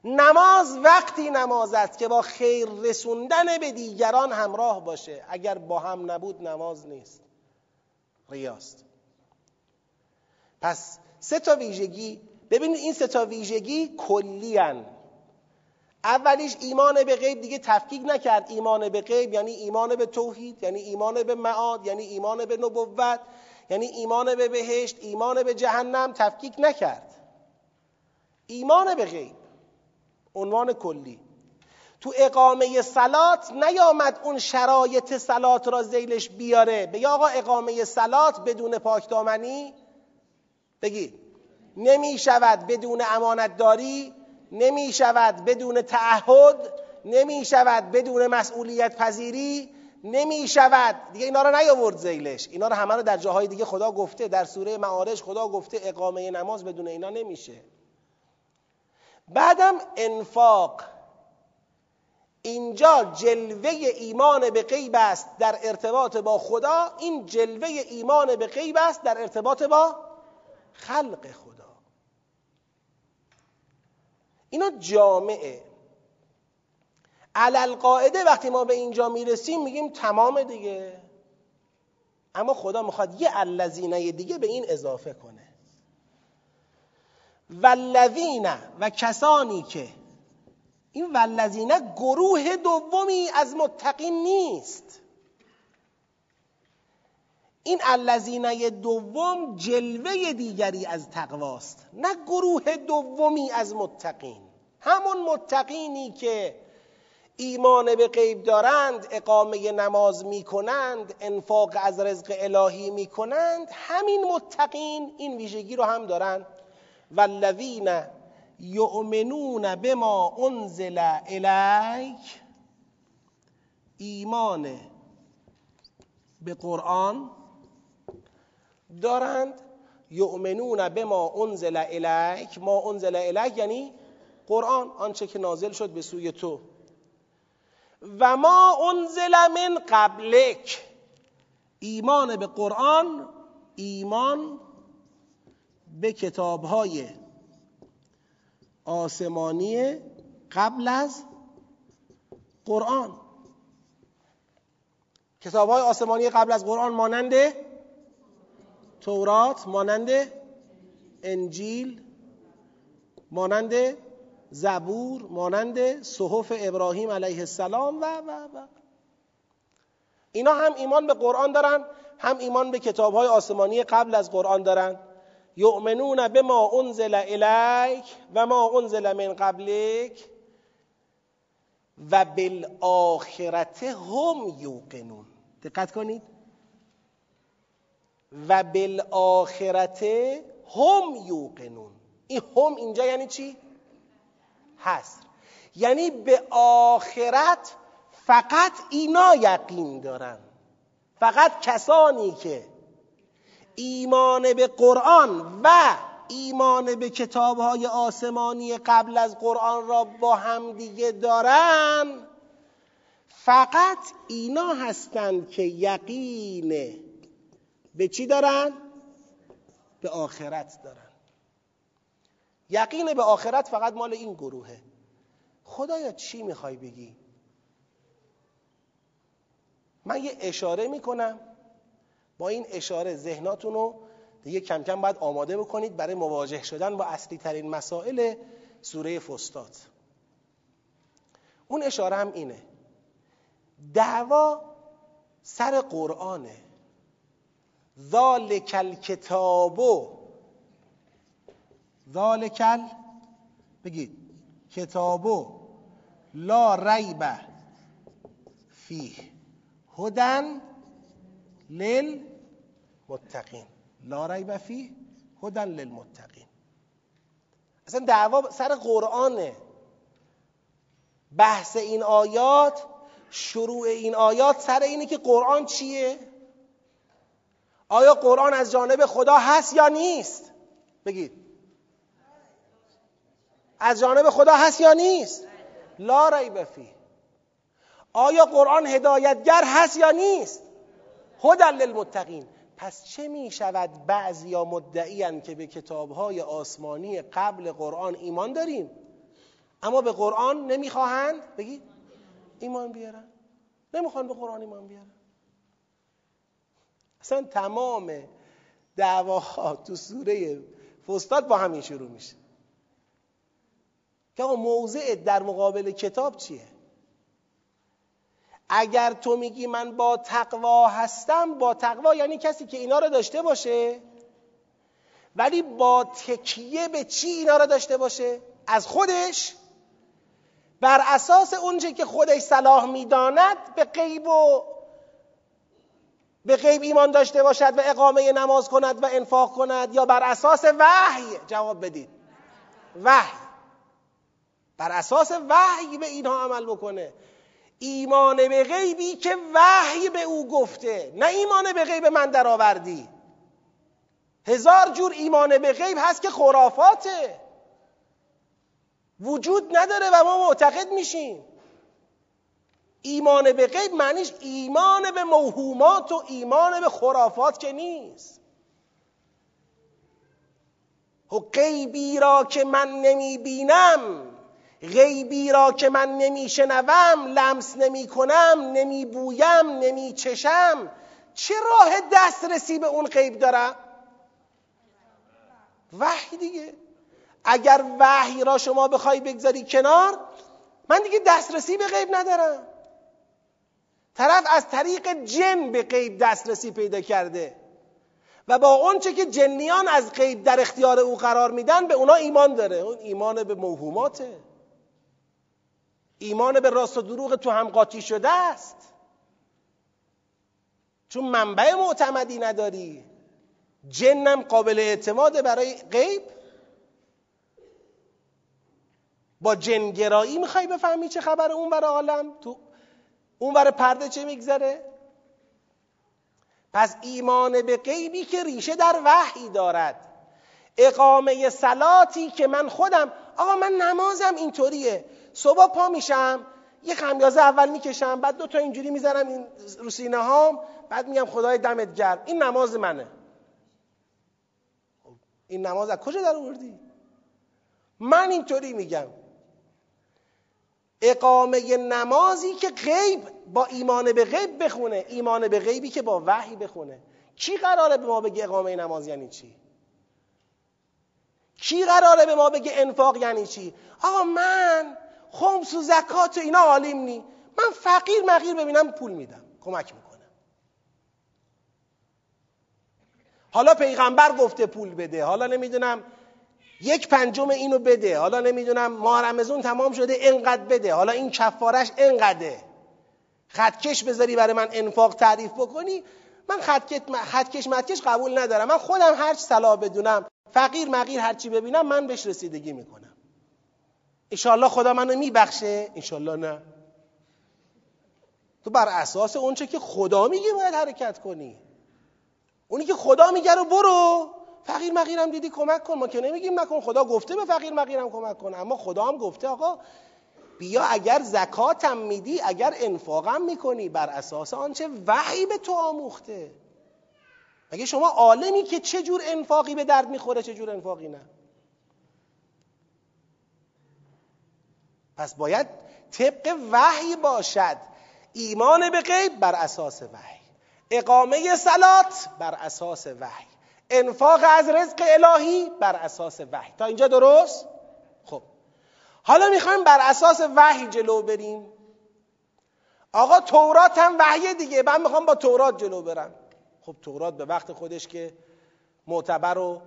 نماز وقتی نماز است که با خیر رسوندن به دیگران همراه باشه. اگر با هم نبود نماز نیست. ریاست. پس سه تا ویژگی. ببینید این سه تا ویژگی کلی هن. اولیش ایمان به غیب دیگه تفکیک نکرد. ایمان به غیب یعنی ایمان به توحید یعنی ایمان به معاد یعنی ایمان به نبوت یعنی ایمان به بهشت ایمان به جهنم تفکیک نکرد. ایمان به غیب عنوان کلی. تو اقامه سلات نیامد اون شرایط سلات را زیلش بیاره. به آقا اقامه سلات بدون پاکدامنی؟ بگید نمی شود بدون امانتداری نمی شود بدون تعهد نمی شود بدون مسئولیت پذیری نمی شود دیگه اینا رو نیاورد زیلش اینا رو همه رو در جاهای دیگه خدا گفته در سوره معارج خدا گفته اقامه نماز بدون اینا نمیشه. بعدم انفاق. اینجا جلوه ایمان به غیب است در ارتباط با خدا. این جلوه ایمان به غیب است در ارتباط با خلق خدا. اینا جامعه. علل قاعده وقتی ما به اینجا می‌رسیم میگیم تمام دیگه. اما خدا می‌خواد یه الذینه دیگه به این اضافه کنه. والذین و کسانی که این والذینه گروه دومی از متقین نیست. این الذینه دوم جلوه دیگری از تقواست نه گروه دومی از متقین. همون متقینی که ایمان به غیب دارند اقامه نماز می‌کنند انفاق از رزق الهی می‌کنند همین متقین این ویژگی رو هم دارند والذین یؤمنون بما انزل الیک ایمان به قرآن دارند. یؤمنون به ما انزل الیک. ما انزل الیک یعنی قرآن آنچه که نازل شد به سوی تو. و ما انزل من قبلک. ایمان به قرآن ایمان به کتابهای آسمانی قبل از قرآن. کتابهای آسمانی قبل از قرآن ماننده تورات مانند انجیل مانند زبور مانند صحف ابراهیم علیه السلام و و و. اینا هم ایمان به قرآن دارن هم ایمان به کتاب های آسمانی قبل از قرآن دارن. یؤمنون به ما انزل الیک و ما انزل من قبلک و بالآخرت هم یوقنون. دقت کنید. و بالآخرت هم یوقنون. این هم اینجا یعنی چی؟ هست یعنی به آخرت فقط اینا یقین دارن. فقط کسانی که ایمان به قرآن و ایمان به کتابهای آسمانی قبل از قرآن را با همدیگه دارن فقط اینا هستند که یقین به چی دارن؟ به آخرت دارن. یقین به آخرت فقط مال این گروهه. خدایا چی می‌خوای بگی؟ من یه اشاره می‌کنم. با این اشاره ذهناتون رو دیگه کم کم باید آماده بکنید برای مواجه شدن با اصلی ترین مسائل سوره فستاد اون اشاره هم اینه. دعوا سر قرآنه. ذالک الکتابو ذالک بگید. کتابو لا ریب فیه. هدن للمتقین. لا ریب فیه. هدن للمتقین. اصلا دعوا سر قرآنه. بحث این آیات شروع این آیات سر اینه که قرآن چیه؟ آیا قرآن از جانب خدا هست یا نیست؟ بگید. از جانب خدا هست یا نیست؟ لا ریب فیه. آیا قرآن هدایتگر هست یا نیست؟ هدن للمتقین. پس چه می شود بعضی یا مدعی که به کتابهای آسمانی قبل قرآن ایمان داریم؟ اما به قرآن نمی‌خواهند؟ بگید. ایمان بیارن. نمی‌خوان به قرآن ایمان بیارن. اصلا تمام دعواها تو سوره فستاد با همین شروع میشه. که موضع در مقابل کتاب چیه؟ اگر تو میگی من با تقوا هستم با تقوا یعنی کسی که اینا رو داشته باشه ولی با تکیه به چی اینا رو داشته باشه؟ از خودش. بر اساس اونچه که خودش صلاح می‌داند به غیب و به غیب ایمان داشته باشد و اقامه نماز کند و انفاق کند یا بر اساس وحی؟ جواب بدید. وحی. بر اساس وحی به اینها عمل بکنه. ایمان به غیبی که وحی به او گفته نه ایمان به غیب من درآوردی. هزار جور ایمان به غیب هست که خرافاته. وجود نداره و ما معتقد میشیم. ایمان به غیب معنیش ایمان به موهومات و ایمان به خرافات که نیست. و غیبی را که من نمی بینم غیبی را که من نمی شنوم لمس نمی کنم نمی بویم نمی چشم چه راه دسترسی به اون غیب دارم؟ وحی دیگه. اگر وحی را شما بخوای بگذاری کنار من دیگه دسترسی به غیب ندارم. طرف از طریق جن به غیب دسترسی پیدا کرده. و با اونچه که جنیان از غیب در اختیار او قرار میدن به اونا ایمان داره. اون ایمان به موهوماته. ایمان به راست و دروغ تو هم قاطی شده است. چون منبع معتمدی نداری. جنم قابل اعتماده برای غیب. با جنگرایی می‌خوای بفهمی چه خبر اون بر عالم؟ تو اون بر پرده چه میگذره؟ پس ایمان به غیبی که ریشه در وحی دارد. اقامه سلاتی که من خودم آقا من نمازم اینطوریه. صبح پا میشم یه خمیازه اول می‌کشم بعد دو تا اینجوری می‌زنم این رو سینه هام بعد میگم خدای دمت گرم. این نماز منه. خب، این نماز از کجا در آوردی؟ من اینطوری میگم. اقامه نمازی که غیب با ایمان به غیب بخونه ایمان به غیبی که با وحی بخونه. کی قراره به ما بگه اقامه نماز یعنی چی؟ کی قراره به ما بگه انفاق یعنی چی؟ آقا من خمس و زکات و اینا عالیم نی. من فقیر مغیر ببینم پول میدم کمک می‌کنم. حالا پیغمبر گفته پول بده حالا نمی‌دونم یک پنجم اینو بده. حالا نمی‌دونم ماه رمزون تمام شده انقدر بده. حالا این کفارش انقدره خطکش بذاری برای من انفاق تعریف بکنی. من خطکش مدکش قبول ندارم. من خودم صلاح بدونم فقیر مغیر هرچی ببینم من بهش رسیدگی می‌کنم. انشالله خدا منو میبخشه. انشالله نه. تو بر اساس اونچه که خدا میگه باید حرکت کنی. اونی که خدا میگه رو برو. فقیر مقیرم دیدی کمک کن. ما که نمیگیم نکن خدا گفته به فقیر مقیرم کمک کن. اما خدا هم گفته آقا بیا اگر زکاتم میدی اگر انفاقم می‌کنی بر اساس آنچه وحی به تو آموخته. مگه شما عالمی که چه جور انفاقی به درد می‌خوره چه جور انفاقی نه؟ پس باید طبق وحی باشد. ایمان به غیب بر اساس وحی. اقامه سلات بر اساس وحی. انفاق از رزق الهی بر اساس وحی. تا اینجا درست؟ خب. حالا می‌خوایم بر اساس وحی جلو بریم. آقا تورات هم وحی دیگه. من می‌خوام با تورات جلو برم. خب تورات به وقت خودش که معتبر و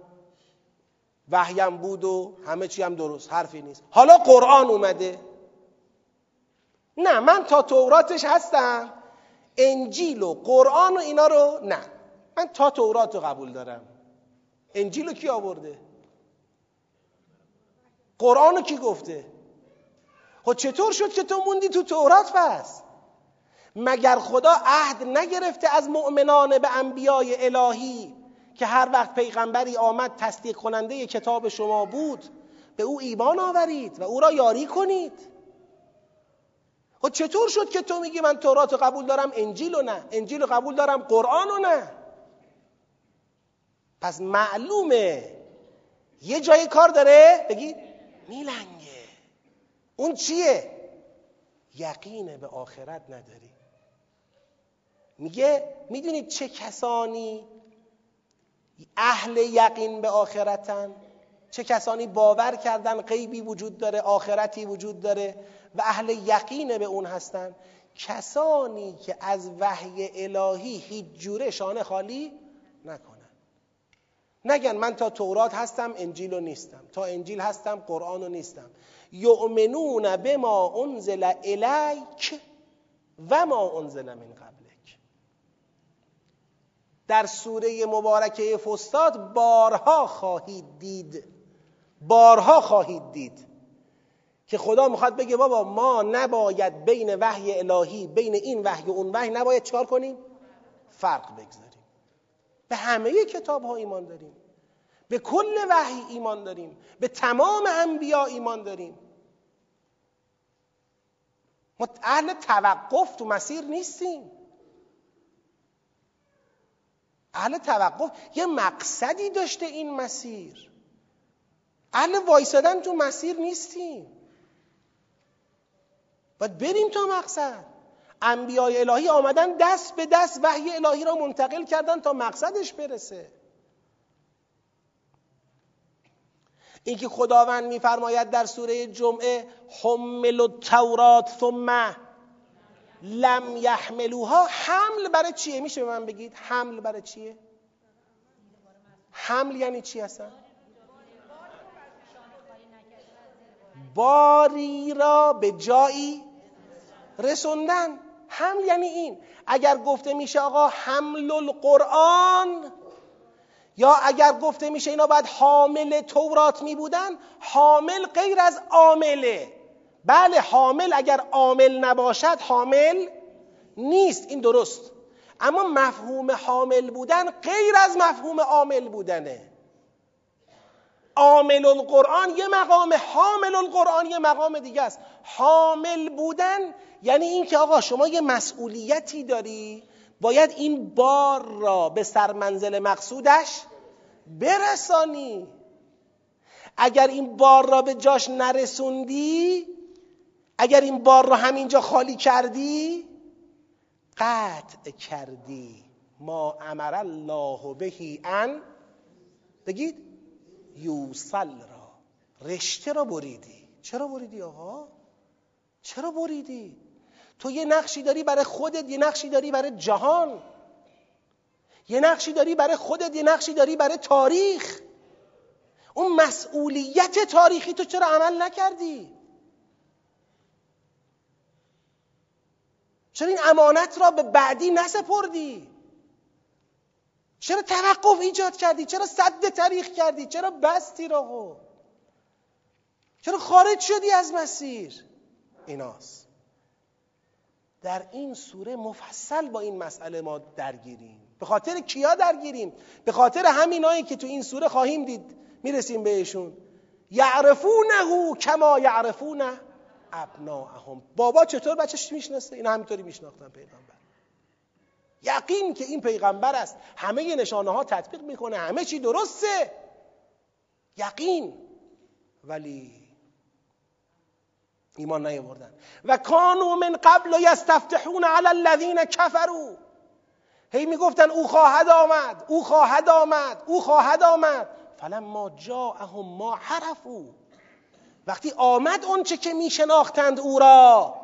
وحیم بود و همه چی هم درست. حرفی نیست. حالا قرآن اومده. نه من تا توراتش هستم. انجیل و قرآن و اینا رو نه. من تا تورات رو قبول دارم. انجیل رو کی آورده؟ قرآن رو کی گفته؟ خب چطور شد که تو موندی تو تورات پس؟ مگر خدا عهد نگرفته از مؤمنان به انبیای الهی که هر وقت پیغمبری آمد تصدیق کننده کتاب شما بود به او ایمان آورید و او را یاری کنید؟ خب چطور شد که تو میگی من تورات قبول دارم انجیل و نه؟ انجیل قبول دارم قرآن و نه؟ پس معلومه. یه جای کار داره بگی میلنگه. اون چیه؟ یقین به آخرت نداری. میگه می‌دونید چه کسانی اهل یقین به آخرتن؟ چه کسانی باور کردن غیبی وجود داره آخرتی وجود داره و اهل یقین به اون هستن؟ کسانی که از وحی الهی هیچ جوره شانه خالی نکنن نگن من تا تورات هستم انجیل نیستم. تا انجیل هستم قرآن نیستم. یؤمنون بما انزل الیک و ما انزل من قبلک. در سوره مبارکه فستاد بارها خواهید دید. بارها خواهید دید. که خدا می‌خواد بگه بابا ما نباید بین وحی الهی بین این وحی و اون وحی نباید چکار کنیم؟ فرق بگذاریم به همه کتاب ها ایمان داریم. به کل وحی ایمان داریم. به تمام انبیا ایمان داریم. ما اهل توقف تو مسیر نیستیم. اهل توقف یه مقصدی داشته این مسیر. اهل وایسادن تو مسیر نیستیم. باید بریم تا مقصد. انبیای الهی آمدن دست به دست وحی الهی را منتقل کردن تا مقصدش برسه. اینکه خداوند میفرماید در سوره جمعه حمل التورات ثم لم یحملوها حمل برای چیه؟ میشه به من بگید؟ حمل برای چیه؟ حمل یعنی چی هستن باری را به جایی رسوندن. حمل یعنی این. اگر گفته میشه آقا حمل القرآن یا اگر گفته میشه اینا باید حامل تورات می بودن حامل غیر از عامله. بله حامل اگر عامل نباشد حامل نیست این درست. اما مفهوم حامل بودن غیر از مفهوم عامل بودنه. عامل القرآن یه مقام حامل القرآن یه مقام دیگه است. حامل بودن یعنی اینکه آقا شما یه مسئولیتی داری باید این بار را به سرمنزل مقصودش برسانی. اگر این بار را به جاش نرسوندی اگر این بار را همینجا خالی کردی قطع کردی. ما امر الله بهی ان بگید؟ یوسل را. رشته را بریدی. چرا بریدی آقا؟ چرا بریدی؟ تو یه نقشی داری برای خودت یه نقشی داری برای جهان. یه نقشی داری برای خودت یه نقشی داری برای تاریخ. اون مسئولیت تاریخی تو چرا عمل نکردی؟ چرا این امانت را به بعدی نسپردی؟ چرا توقف ایجاد کردی؟ چرا صد تاریخ کردی؟ چرا بستی راهو چرا خارج شدی از مسیر؟ ایناست. در این سوره مفصل با این مسئله ما درگیریم. به خاطر کیا درگیریم؟ به خاطر همینایی که تو این سوره خواهیم دید. می‌رسیم بهشون. یعرفونه کما یعرفون ابناءهم بابا چطور بچهش می‌شناسه؟ این همینطوری میشناختن پیغمبر. یقین که این پیغمبر است. همه نشانه ها تطبیق می‌کنه همه چی درسته. یقین. ولی ایمان نیاوردن. و کانو من قبل یستفتحون علی الذین کفروا. هی می‌گفتن او خواهد آمد او خواهد آمد او خواهد آمد. فلما جاءهم ما حرفو وقتی آمد اونچه که میشناختند او را.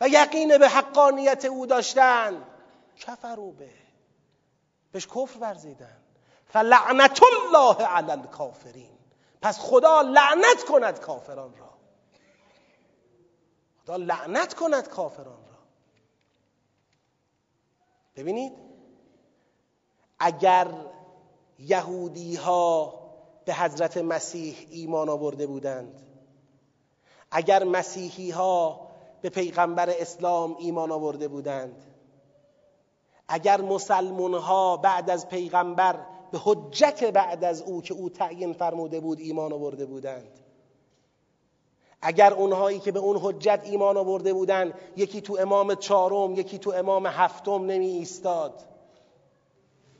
و یقین به حقانیت او داشتند کفرو به. بهش کفر ورزیدن. فلعنت الله علی الکافرین. پس خدا لعنت کند کافران را. خدا لعنت کند کافران را. ببینید؟ اگر یهودی ها به حضرت مسیح ایمان آورده بودند اگر مسیحی ها به پیغمبر اسلام ایمان آورده بودند اگر مسلمون ها بعد از پیغمبر به حجت بعد از او که او تعیین فرموده بود ایمان آورده بودند. اگر اونهایی که به اون حجت ایمان آورده بودند یکی تو امام چهارم یکی تو امام هفتم نمی ایستاد.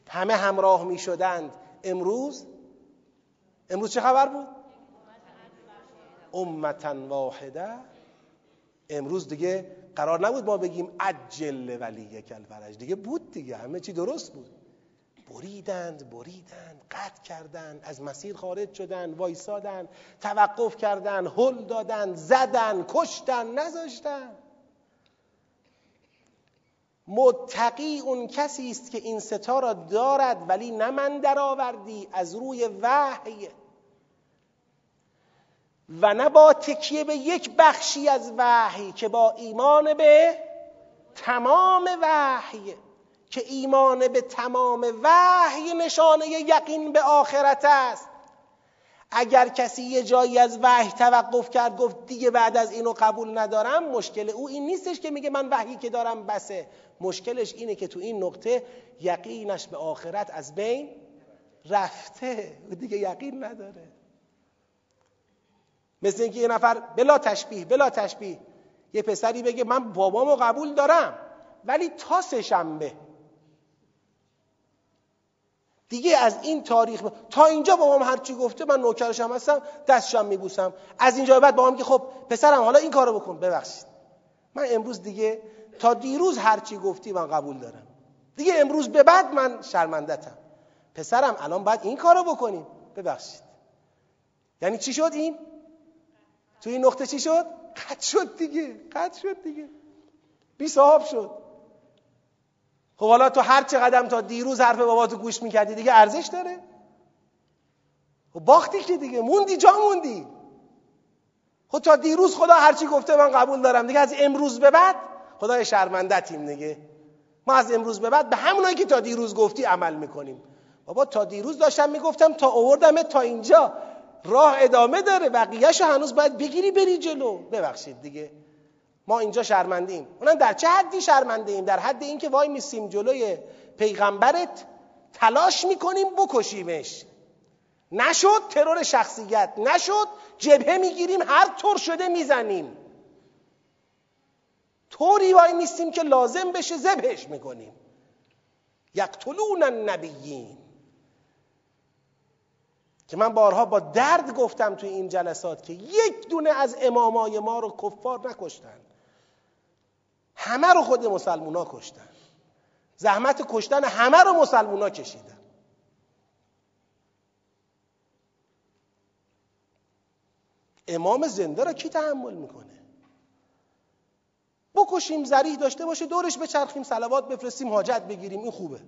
همه همراه می شدند. امروز؟ امروز چه خبر بود؟ امتا واحده. امروز دیگه قرار نبود ما بگیم عجل ولی کل فرج دیگه بود دیگه همه چی درست بود. بریدند بریدند قطع کردند از مسیر خارج شدند وایسادند توقف کردند هل دادند زدند کشتند نذاشتند. متقی اون کسی است که این ستا را دارد ولی نه من درآوردی از روی وحی و نه با تکیه به یک بخشی از وحی که با ایمان به تمام وحی که ایمان به تمام وحی نشانه یقین به آخرت است. اگر کسی یه جایی از وحی توقف کرد گفت دیگه بعد از اینو قبول ندارم مشکل او این نیستش که میگه من وحی که دارم بسه. مشکلش اینه که تو این نقطه یقینش به آخرت از بین رفته و دیگه یقین نداره. مثل اینکه یه نفر بلا تشبیه بلا تشبیه یه پسری بگه من بابامو قبول دارم ولی تا سه شنبه دیگه از این تاریخ تا اینجا بابام هرچی گفته من نوکرشم هستم دستشم میبوسم. از اینجا بعد بابام که خب پسرم حالا این کارو بکن ببخشید. من امروز دیگه تا دیروز هرچی گفتی من قبول دارم. دیگه امروز به بعد من شرمندتم پسرم الان باید این کارو بکنیم. ببخشید. یعنی چی شد این؟ تو این نقطه چی شد؟ قطع شد دیگه قطع شد دیگه. بی صاحب شد. خب حالا تو هر چه قدم تا دیروز حرف بابا تو گوش می‌کردی دیگه ارزش داره. خب باختی که دیگه موندی جا موندی. خب تا دیروز خدا هرچی گفته من قبول دارم. دیگه از امروز به بعد خدای شرمندتیم دیگه. ما از امروز به بعد به همونایی که تا دیروز گفتی عمل می‌کنیم. بابا تا دیروز داشتم می‌گفتم تا آوردم تا اینجا. راه ادامه داره بقیهشو هنوز باید بگیری بری جلو. ببخشید دیگه. ما اینجا شرمندیم اونم در چه حدی شرمنده در حد اینکه وای میسیم جلوی پیغمبرت تلاش می‌کنیم بکشیمش. نشد ترور شخصیت نشد جبهه می‌گیریم هر طور شده می‌زنیم. طوری وای میستیم که لازم بشه ذبحش می‌کنیم. یقتلون النبیین. که من بارها با درد گفتم توی این جلسات که یک دونه از امامای ما رو کفار نکشتن. همه رو خود مسلمونا کشتن. زحمت کشتن همه رو مسلمونا کشیدن. امام زنده را کی تحمل می‌کنه؟ بکشیم زریح داشته باشه دورش بچرخیم سلوات بفرستیم حاجت بگیریم این خوبه.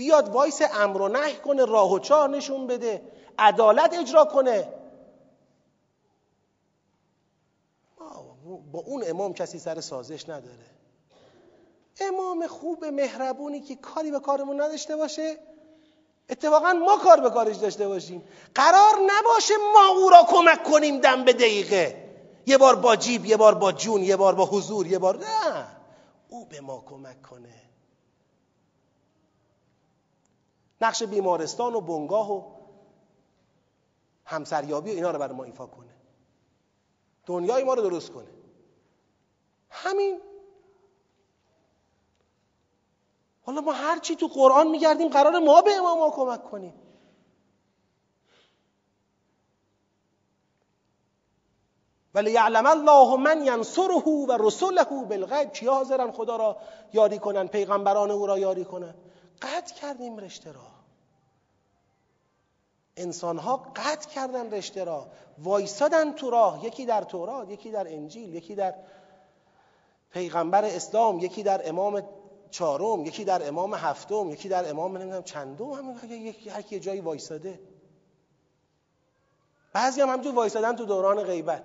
بیاد وایس امر و نهی کنه راه و چاه نشون بده عدالت اجرا کنه. با اون امام کسی سر سازش نداره. امام خوب مهربونی که کاری به کارمون نداشته باشه. اتفاقا ما کار به کارش داشته باشیم. قرار نباشه ما او را کمک کنیم دم به دقیقه. یه بار با جیب یه بار با جون یه بار با حضور یه بار نه. او به ما کمک کنه. نقش بیمارستان و بنگاه و همسریابی و اینا رو برای ما ایفا کنه. دنیای ما رو درست کنه. همین. حالا ما هر چی تو قرآن میگردیم قرار ما به امام کمک کنیم. ولی یعلم الله من ینصره و رسوله بالغیب. کیا حاضرن خدا را یاری کنن پیغمبران او را یاری کنن؟ قطع کردیم رشته را. انسان ها قطع کردن رشته را. وایسادن تو راه یکی در تورات یکی در انجیل یکی در پیغمبر اسلام یکی در امام چهارم یکی در امام هفتم یکی در امام نمی‌دونم چندم. یکی هر کی جایی وایساده. بعضی هم همجور وایسادن تو دوران غیبت.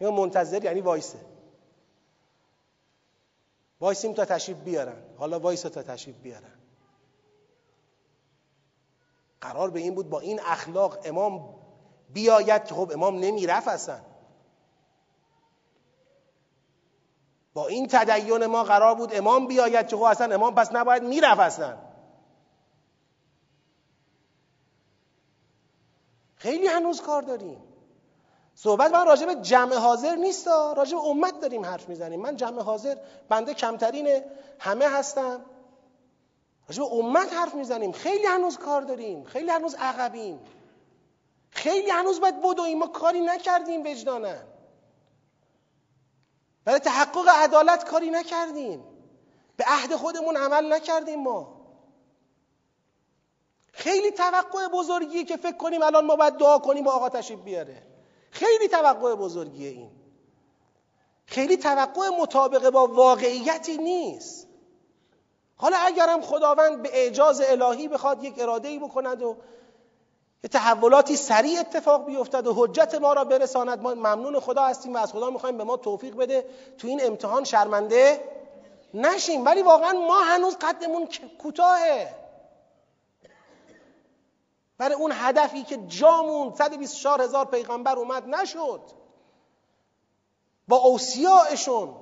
یا منتظر یعنی وایسه. وایسیم تا تشریف بیارن. حالا وایسه تا تشریف بیارن. قرار به این بود با این اخلاق امام بیاید که خب امام نمی‌رفت اصلا. با این تدین ما قرار بود امام بیاید که خب اصلا امام پس نباید می‌رفت اصلا. خیلی هنوز کار داریم. صحبت من راجع به جمع حاضر نیست راجع به امت داریم حرف می‌زنیم. من جمع حاضر بنده کمترین همه هستم راجع به امت حرف می‌زنیم. خیلی هنوز کار داریم. خیلی هنوز عقبیم. خیلی هنوز باید بدویم ما کاری نکردیم وجدانن برای تحقق عدالت کاری نکردیم. به عهد خودمون عمل نکردیم ما. خیلی توقع بزرگیه که فکر کنیم الان ما باید دعا کنیم و آقا تشریف بیاره. خیلی توقع بزرگیه این. خیلی توقع مطابق با واقعیتی نیست. حالا اگرم خداوند به اعجاز الهی بخواد یک اراده ای بکند و یه تحولاتی سریع اتفاق بیفتد و حجت ما را برساند ما ممنون خدا هستیم و از خدا می‌خوایم به ما توفیق بده. تو این امتحان شرمنده نشیم. ولی واقعا ما هنوز قدمون کوتاهه. برای اون هدفی که جامون 124 هزار پیغمبر اومد نشد. با اوسیاءشون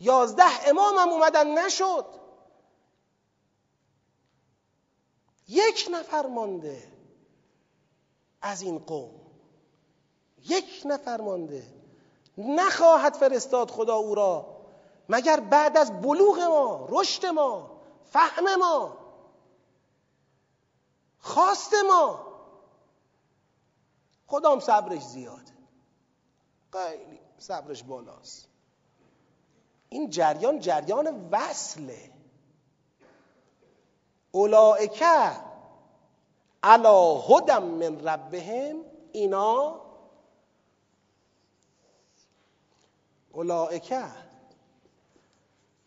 یازده امام هم اومدن نشد. یک نفر مانده از این قوم. یک نفر مانده. نخواهد فرستاد خدا او را مگر بعد از بلوغ ما رشد ما فهم ما خواست ما. خدام صبرش زیاده خیلی صبرش بالاست. این جریان جریان وصله. اولائکه علا هدم من ربهم اینا اولائکه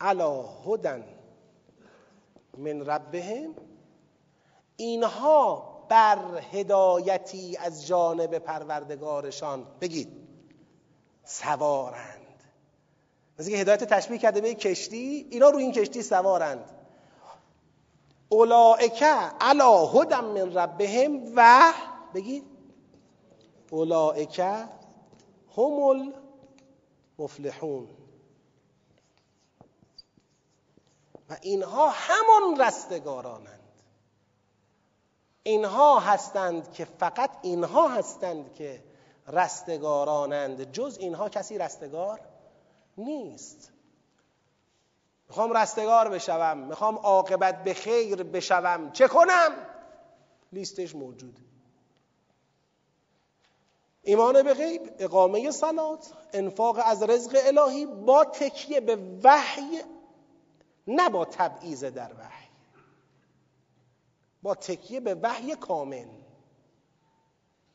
علا هدن من ربهم اینها بر هدایتی از جانب پروردگارشان بگید سوارند. مثل که هدایت تشبیه کرده به کشتی اینا رو این کشتی سوارند. اولائکه علا هدم من ربهم و بگید اولائکه هم المفلحون. و اینها همان رستگارانند. اینها هستند که فقط اینها هستند که رستگارانند. جز اینها کسی رستگار نیست. می‌خوام رستگار بشوم می‌خوام عاقبت به خیر بشوم. چه کنم؟ لیستش موجود. ایمان به غیب اقامه سلات انفاق از رزق الهی با تکیه به وحی نه با تبعیض در وحی. با تکیه به وحی کامل.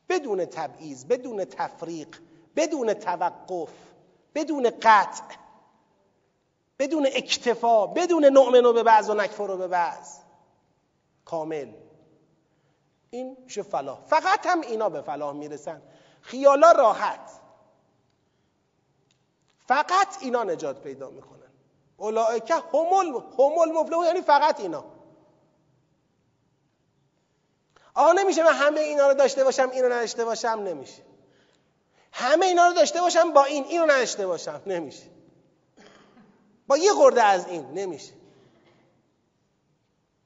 بدون تبعیض بدون تفریق بدون توقف بدون قطع. بدون اکتفا بدون نؤمن به بعض و نکفر به بعض. کامل. این میشه فلاح. فقط هم اینا به فلاح می‌رسن. خیالا راحت. فقط اینا نجات پیدا می‌کنن. اولائکه همول همول مفلحون یعنی فقط اینا. آه نمیشه من همه اینا رو داشته باشم اینو نداشته باشم؟ نمیشه. همه اینا رو داشته باشم با این اینو نداشته باشم؟ نمیشه. با یه خورده از این نمیشه.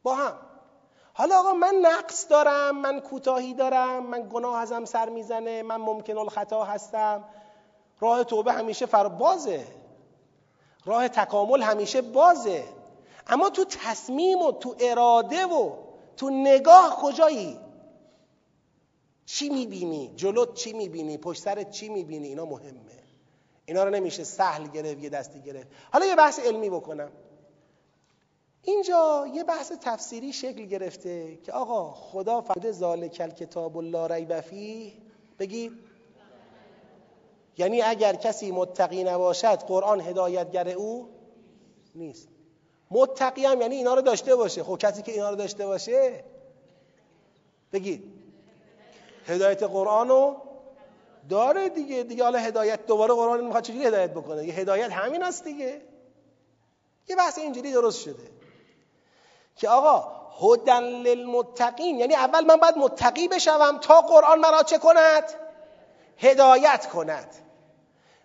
با هم. حالا آقا من نقص دارم من کوتاهی دارم من گناه ازم سر می‌زنه من ممکن الخطا هستم. راه توبه همیشه فر بازه. راه تکامل همیشه بازه. اما تو تصمیم و تو اراده و تو نگاه کجایی؟ چی می‌بینی؟ جلوت چی می‌بینی؟ پشت سرت چی می‌بینی؟ اینا مهمه. اینا رو نمیشه سهل گرفت یه دستی گرفت. حالا یه بحث علمی بکنم. اینجا یه بحث تفسیری شکل گرفته که آقا خدا فرموده ذالک کتاب الله ریب فیه. بگید یعنی اگر کسی متقی نباشد قرآن هدایتگر او نیست. متقی هم یعنی اینا رو داشته باشه. خب کسی که اینا رو داشته باشه؟ بگید. هدایت قرآن رو داره دیگه. دیگه حالا هدایت دوباره قرآن می‌خواد چجوری هدایت بکنه؟ یه هدایت همین است دیگه. یه بحث اینجوری درست شده. که آقا هدن للمتقین یعنی اول من باید متقی بشوم تا قرآن مرا چه کند؟ هدایت کند.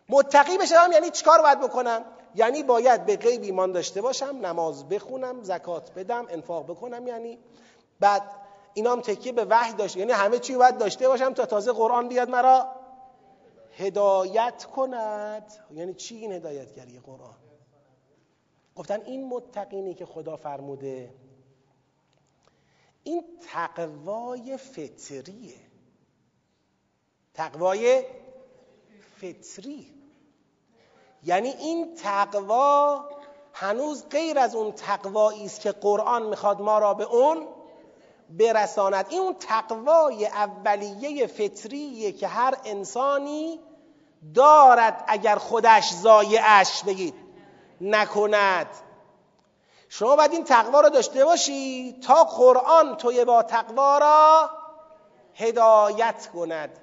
متقی بشم یعنی چیکار باید بکنم؟ یعنی باید به غیب ایمان داشته باشم نماز بخونم زکات بدم انفاق بکنم یعنی بعد اینا هم تکیه به وحی داشته یعنی همه چی باید داشته باشم تا تازه قرآن بیاد مرا هدایت کند. یعنی چی این هدایتگری قرآن؟ گفتن این متقینی که خدا فرموده این تقوای فطریه. تقوای فطری. یعنی این تقوا هنوز غیر از اون تقوایی است که قرآن می‌خواد ما را به اون برساند. این اون تقوای اولیه فطریه که هر انسانی دارد اگر خودش زایعش بگید. نکند. شما باید این تقوا را داشته باشی تا قرآن توی با تقوا را هدایت کند.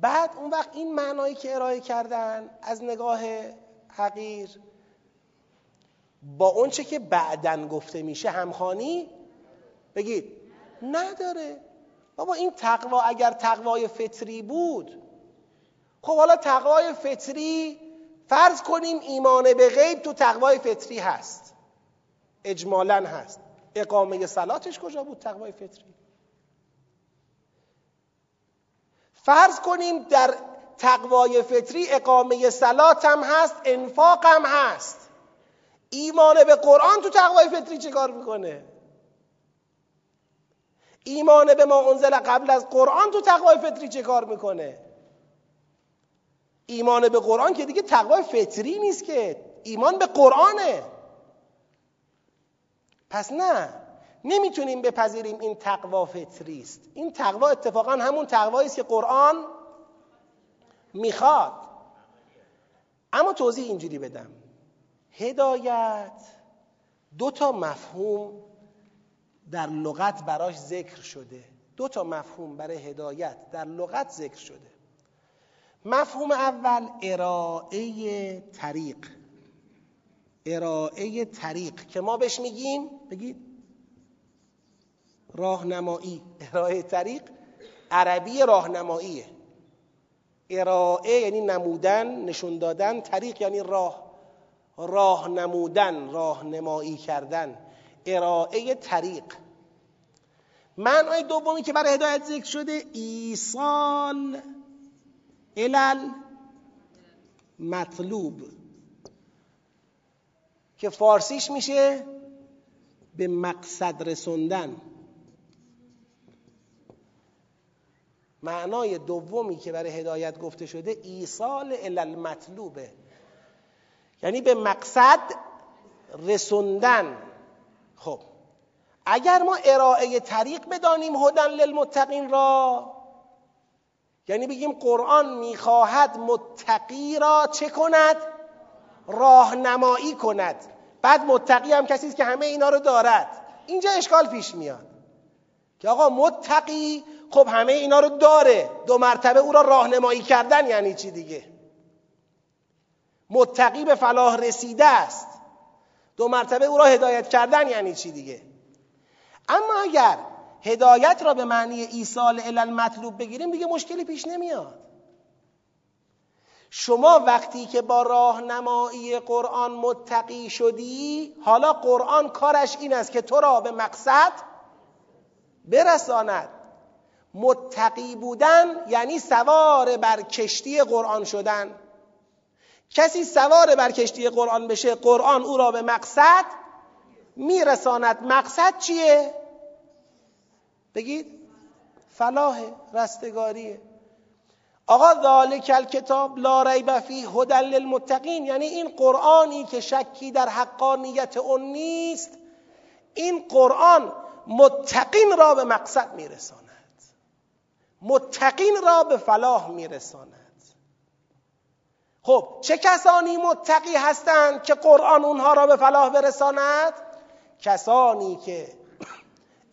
بعد اون وقت این معنایی که ارائه کردن از نگاه حقیر با اونچه که بعدن گفته میشه همخانی بگید. نداره. بابا این تقوا اگر تقوای فطری بود خب حالا تقوای فطری فرض کنیم ایمان به غیب تو تقوای فطری هست. اجمالا هست. اقامه سلاتش کجا بود تقوای فطری؟ فرض کنیم در تقوای فطری اقامه سلات هم هست انفاق هم هست. ایمان به قرآن تو تقوای فطری چه کار می‌کنه؟ ایمان به ما انزل قبل از قرآن تو تقوای فطری چه کار می‌کنه؟ ایمان به قرآن که دیگه تقوای فطری نیست که. ایمان به قرآنه. پس نه. نمی‌تونیم بپذیریم این تقوا فطری است. این تقوا اتفاقا همون تقوایی است که قرآن می‌خواد. اما توضیح اینجوری بدم. هدایت دو تا مفهوم در لغت براش ذکر شده. دو تا مفهوم برای هدایت در لغت ذکر شده. مفهوم اول ارائه طریق. ارائه طریق. که ما بهش میگیم بگید. راهنمایی. ارائه طریق عربی راهنماییه ارائه یعنی نمودن نشون دادن. طریق یعنی راه. راه نمودن راهنمایی کردن. ارائه طریق. معنای دومی که برای هدایت ذکر شده ایصال علل مطلوب که فارسیش میشه به مقصد رسوندن. معنای دومی که برای هدایت گفته شده ایصال علل مطلوبه یعنی به مقصد رسوندن. خب اگر ما ارائه طریق بدانیم هدن للمتقین را یعنی بگیم قرآن می‌خواهد متقی را چه کند؟ راهنمایی کند. بعد متقی هم کسی است که همه اینا رو دارد. اینجا اشکال پیش میاد. که آقا متقی خب همه اینا رو داره. دو مرتبه او را راهنمایی کردن یعنی چی دیگه؟ متقی به فلاح رسیده است. دو مرتبه او را هدایت کردن یعنی چی دیگه؟ اما اگر هدایت را به معنی ایصال علل مطلوب بگیریم دیگه مشکلی پیش نمیاد. شما وقتی که با راهنمایی قرآن متقی شدی حالا قرآن کارش این است که تو را به مقصد برساند. متقی بودن یعنی سوار بر کشتی قرآن شدن. کسی سوار بر کشتی قرآن بشه قرآن او را به مقصد میرساند. مقصد چیه؟ بگید فلاح رستگاریه. آقا ذالک الکتاب لا ریب فیه هدى للمتقین. یعنی این قرآنی که شکی در حقانیت اون نیست این قرآن متقین را به مقصد میرساند. متقین را به فلاح میرساند. خب چه کسانی متقی هستند که قرآن اونها را به فلاح برساند؟ کسانی که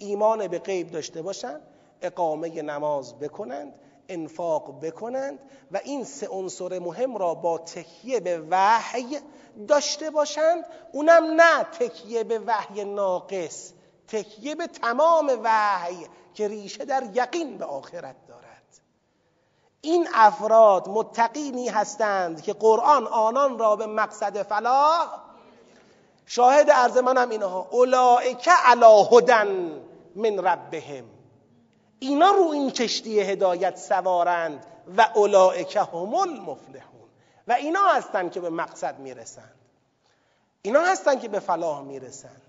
ایمان به غیب داشته باشند اقامه نماز بکنند انفاق بکنند و این سه عنصر مهم را با تکیه به وحی داشته باشند. اونم نه تکیه به وحی ناقص تکیه به تمام وحی که ریشه در یقین به آخرت دارد. این افراد متقینی هستند که قرآن آنان را به مقصد فلاح شاهد عرض منم اینها اولائک علی هدن. من ربهم. اینا رو این کشتی هدایت سوارند و اولائک هم المفلحون. و اینا هستند که به مقصد می‌رسند. اینا هستند که به فلاح می‌رسند.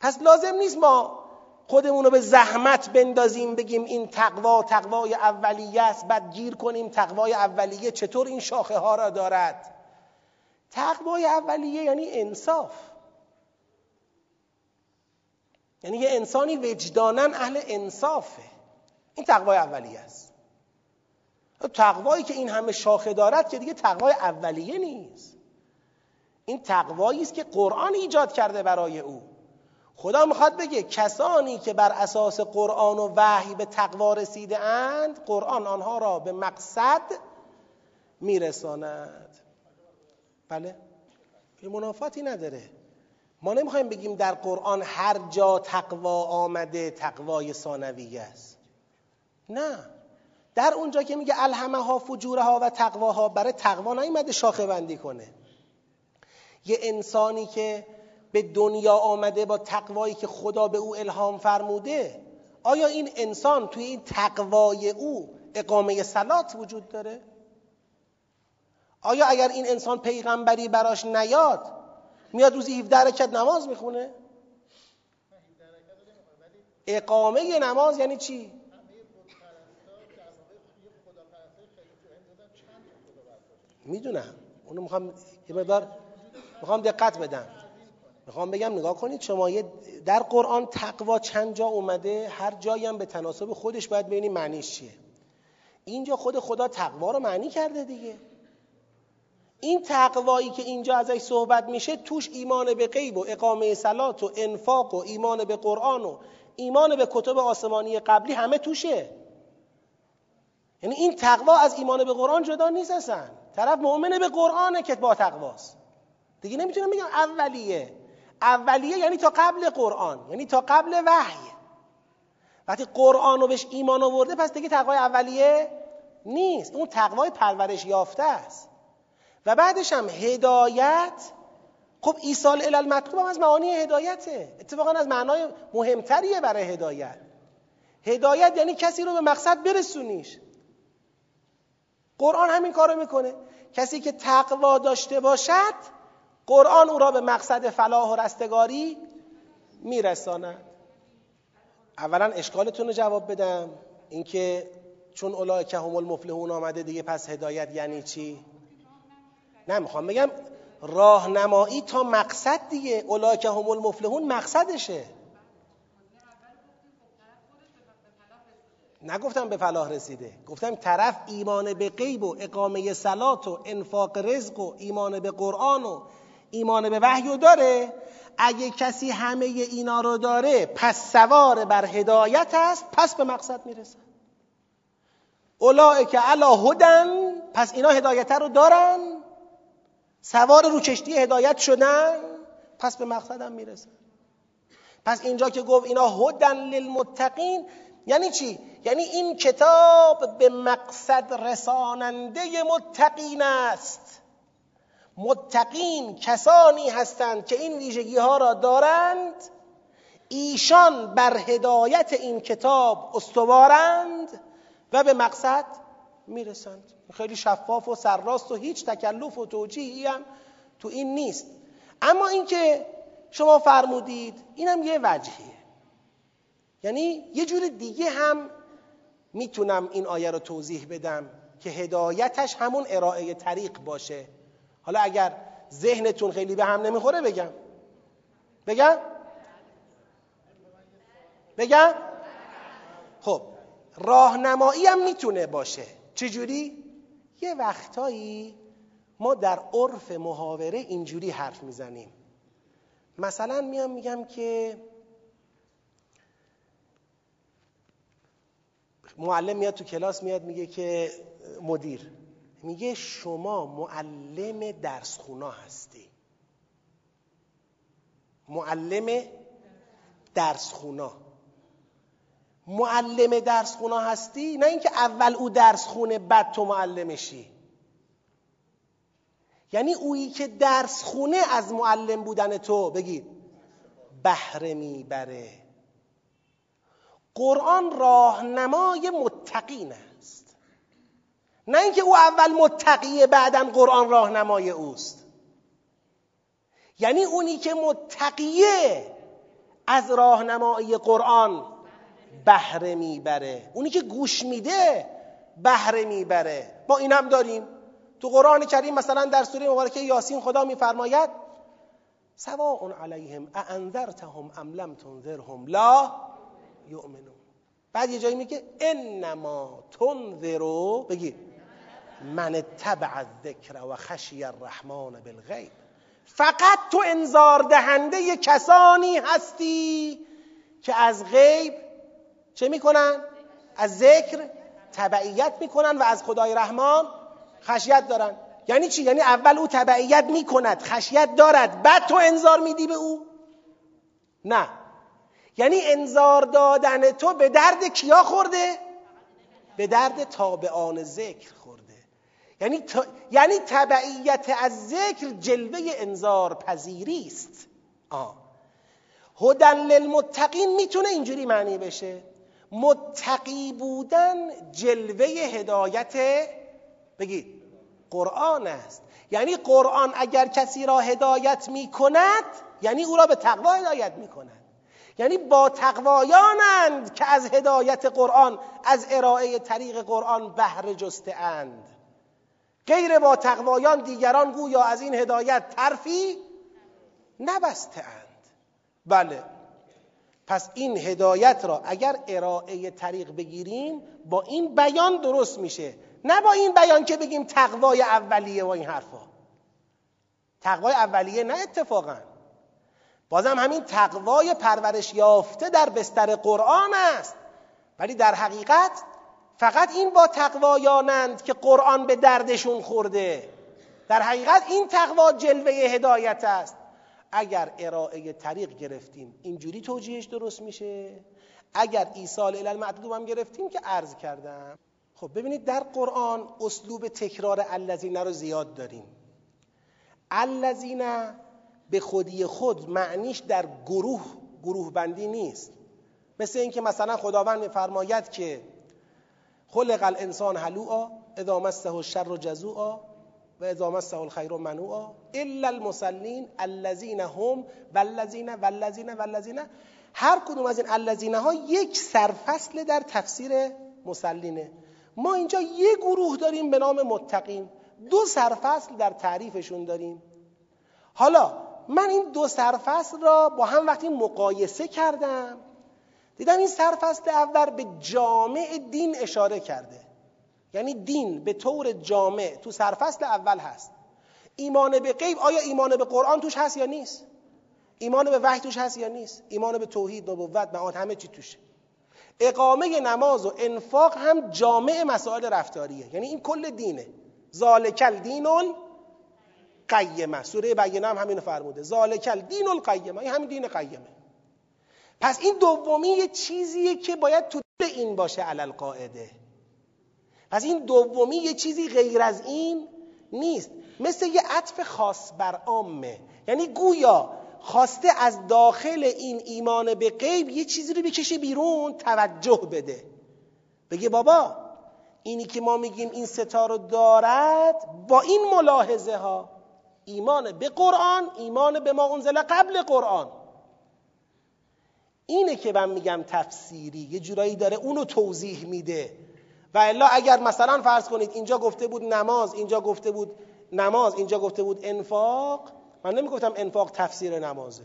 پس لازم نیست ما خودمون رو به زحمت بندازیم بگیم این تقوا تقوای اولیه است بعد گیر کنیم تقوای اولیه چطور این شاخه ها را دارد؟ تقوای اولیه یعنی انصاف. یعنی یه انسانی وجدانن اهل انصافه. این تقوای اولیه است. تقوایی که این همه شاخه دارد که دیگه تقوای اولیه نیست. این تقوایی است که قرآن ایجاد کرده برای او. خدا می‌خواد بگه کسانی که بر اساس قرآن و وحی به تقوا رسیده اند قرآن آنها را به مقصد میرساند. بله؟ یه منافاتی نداره. ما نمی‌خوایم بگیم در قرآن هر جا تقوا آمده تقوای ثانویه است. نه. در اونجا که میگه الهمه ها فجورها و تقواها برای تقوا نیومده شاخه بندی کنه. یه انسانی که به دنیا آمده با تقوایی که خدا به او الهام فرموده آیا این انسان توی این تقوای او اقامه سلات وجود داره؟ آیا اگر این انسان پیغمبری براش نیاد میاد روزی 17 رکت نماز می‌خونه؟ اقامه نماز یعنی چی؟ می‌دونم. اونو می‌خوام یه مقدار می‌خوام دقت بدم. می‌خوام بگم نگاه کنید شما در قرآن تقوا چند جا اومده؟ هر جایی هم به تناسب خودش باید ببینیم معنیش چیه. اینجا خود خدا تقوا رو معنی کرده دیگه. این تقوایی که اینجا ازش صحبت میشه توش ایمان به غیب و اقامه سلات و انفاق و ایمان به قرآن و ایمان به کتب آسمانی قبلی همه توشه. یعنی این تقوا از ایمان به قرآن جدا نیست اصلا. طرف مؤمنه به قرآنه که با تقواست. دیگه نمی‌تونم بگم اولیه. اولیه یعنی تا قبل قرآن. یعنی تا قبل وحی. وقتی قرآن رو بهش ایمان آورده پس دیگه تقوای اولیه نیست. اون تقوای پرورش یافته است. و بعدش هم هدایت. خب ایصال المطلوب هم از معانی هدایته. اتفاقا از معنای مهمتریه برای هدایت. هدایت یعنی کسی رو به مقصد برسونیش. قرآن همین کارو می‌کنه. کسی که تقوا داشته باشد قرآن او را به مقصد فلاح و رستگاری میرساند. اولا اشکالتون رو جواب بدم. اینکه چون که هم المفلحون آمده دیگه پس هدایت یعنی چی؟ نه می‌خوام بگم راهنمایی تا مقصد دیگه. که هم المفلحون مقصدشه. نگفتم به فلاح رسیده. گفتم طرف ایمان به غیب و اقامه سلات و انفاق رزق و ایمان به قرآن و ایمان به وحی داره. اگه کسی همه اینا رو داره پس سوار بر هدایت است پس به مقصد می‌رسه اولئک علا هدن پس اینا هدایت رو دارن. سوار رو کشتی هدایت شدن پس به مقصدم می‌رسن پس اینجا که گفت اینا هدن للمتقین یعنی چی؟ یعنی این کتاب به مقصد رساننده متقین است متقین کسانی هستند که این ویژگی ها را دارند ایشان بر هدایت این کتاب استوارند و به مقصد می‌رسند. خیلی شفاف و سرراست و هیچ تکلف و توجیهی هم تو این نیست. اما اینکه شما فرمودید اینم یه وجهیه. یعنی یه جور دیگه هم می‌تونم این آیه رو توضیح بدم که هدایتش همون ارائه طریق باشه. حالا اگر ذهنتون خیلی به هم نمی‌خوره بگم. بگم؟ بگم؟ خب راهنمایی هم می‌تونه باشه. چجوری؟ یه وقتایی ما در عرف محاوره اینجوری حرف می‌زنیم. مثلا میام میگم که معلم میاد تو کلاس میاد میگه که مدیر میگه شما معلم درس خونا هستی. معلم درس خونا. معلم درس خونا هستی؟ نه اینکه اول او درس خونه بعد تو معلمشی. یعنی اویی که درس خونه از معلم بودن تو بگید بهره می‌بره. قرآن راهنمای متقین است. نه اینکه او اول متقیه بعدا قرآن راهنمای اوست. یعنی اونی که متقیه از راهنمایی قرآن بهره می‌بره. اونی که گوش میده بهره می‌بره. ما این هم داریم. تو قرآن کریم مثلا در سوره مبارکه یاسین خدا میفرماید سواء علیهم اانذرتهم ام لم تنذرهم لا یؤمنون. بعد یه جایی میگه انما تنذرو بگید من تبع الذکر و خشی الرحمن بالغیب. فقط تو انذار دهنده کسانی هستی که از غیب چه می‌کنن؟ از ذکر تبعیت می‌کنن و از خدای رحمان خشیت دارن یعنی چی؟ یعنی اول او تبعیت می‌کند خشیت دارد بعد تو انذار میدی به او؟ نه یعنی انذار دادن تو به درد کیا خورده؟ به درد تابعان ذکر خورده یعنی, یعنی تبعیت از ذکر جلوه انذار پذیری است آه. هدن للمتقین می‌تونه اینجوری معنی بشه متقی بودن جلوه هدایت بگید قرآن است. یعنی قرآن اگر کسی را هدایت می کند یعنی او را به تقوا هدایت می کند یعنی با تقوایانند که از هدایت قرآن از ارائه طریق قرآن بهره جسته اند. غیر با تقوایان دیگران گویا از این هدایت ترفی نبسته اند. بله. پس این هدایت را اگر ارائه طریق بگیریم با این بیان درست میشه. نه با این بیان که بگیم تقوای اولیه و این حرفا. تقوای اولیه نه اتفاقا. بازم همین تقوای پرورش یافته در بستر قرآن است. ولی در حقیقت فقط این با تقوایانند که قرآن به دردشون خورده. در حقیقت این تقوا جلوه هدایت است. اگر ارائه طریق گرفتیم اینجوری توجیهش درست میشه؟ اگر ایصال الی المطلوب هم گرفتیم که عرض کردم. خب ببینید در قرآن اسلوب تکرار الذین رو زیاد داریم. الذین به خودی خود معنیش در گروه گروه بندی نیست. مثل اینکه مثلا خداوند میفرماید که خلق الانسان هلوعا اذا مسه الشر جزوعا و اذا مسه الخیر منوعا الا المسلین الذین هم والذین والذین والذین هر کدوم از این الذین ها یک سرفصل در تفسیر مسلینه ما اینجا یه گروه داریم به نام متقین. دو سرفصل در تعریفشون داریم. حالا من این دو سرفصل را با هم وقتی مقایسه کردم دیدم این سرفصل اول به جامع دین اشاره کرده. یعنی دین به طور جامع تو سرفصل اول هست. ایمان به غیب آیا ایمان به قرآن توش هست یا نیست؟ ایمان به وحی توش هست یا نیست؟ ایمان به توحید نبوت معاد همه چی توشه اقامه نماز و انفاق هم جامع مسائل رفتاریه. یعنی این کل دینه. ذالکل دین قیمه. سوره بینه هم همینو فرموده. ذالکل دین القیمه این همین دین قیمه. پس این دومی یه چیزیه که باید تو این باشه علل قاعده. پس این دومی یه چیزی غیر از این نیست. مثل یه عطف خاص بر عامه. یعنی گویا خواسته از داخل این ایمان به غیب یه چیزی رو بکشه بیرون توجه بده. بگه بابا اینی که ما میگیم این ستا رو دارد با این ملاحظه ها ایمان به قرآن ایمان به ما انزل قبل قرآن. اینه که من میگم تفسیری یه جورایی داره اونو توضیح میده. و الا اگر مثلا فرض کنید اینجا گفته بود نماز اینجا گفته بود نماز اینجا گفته بود انفاق من نمی‌گفتم انفاق تفسیر نمازه.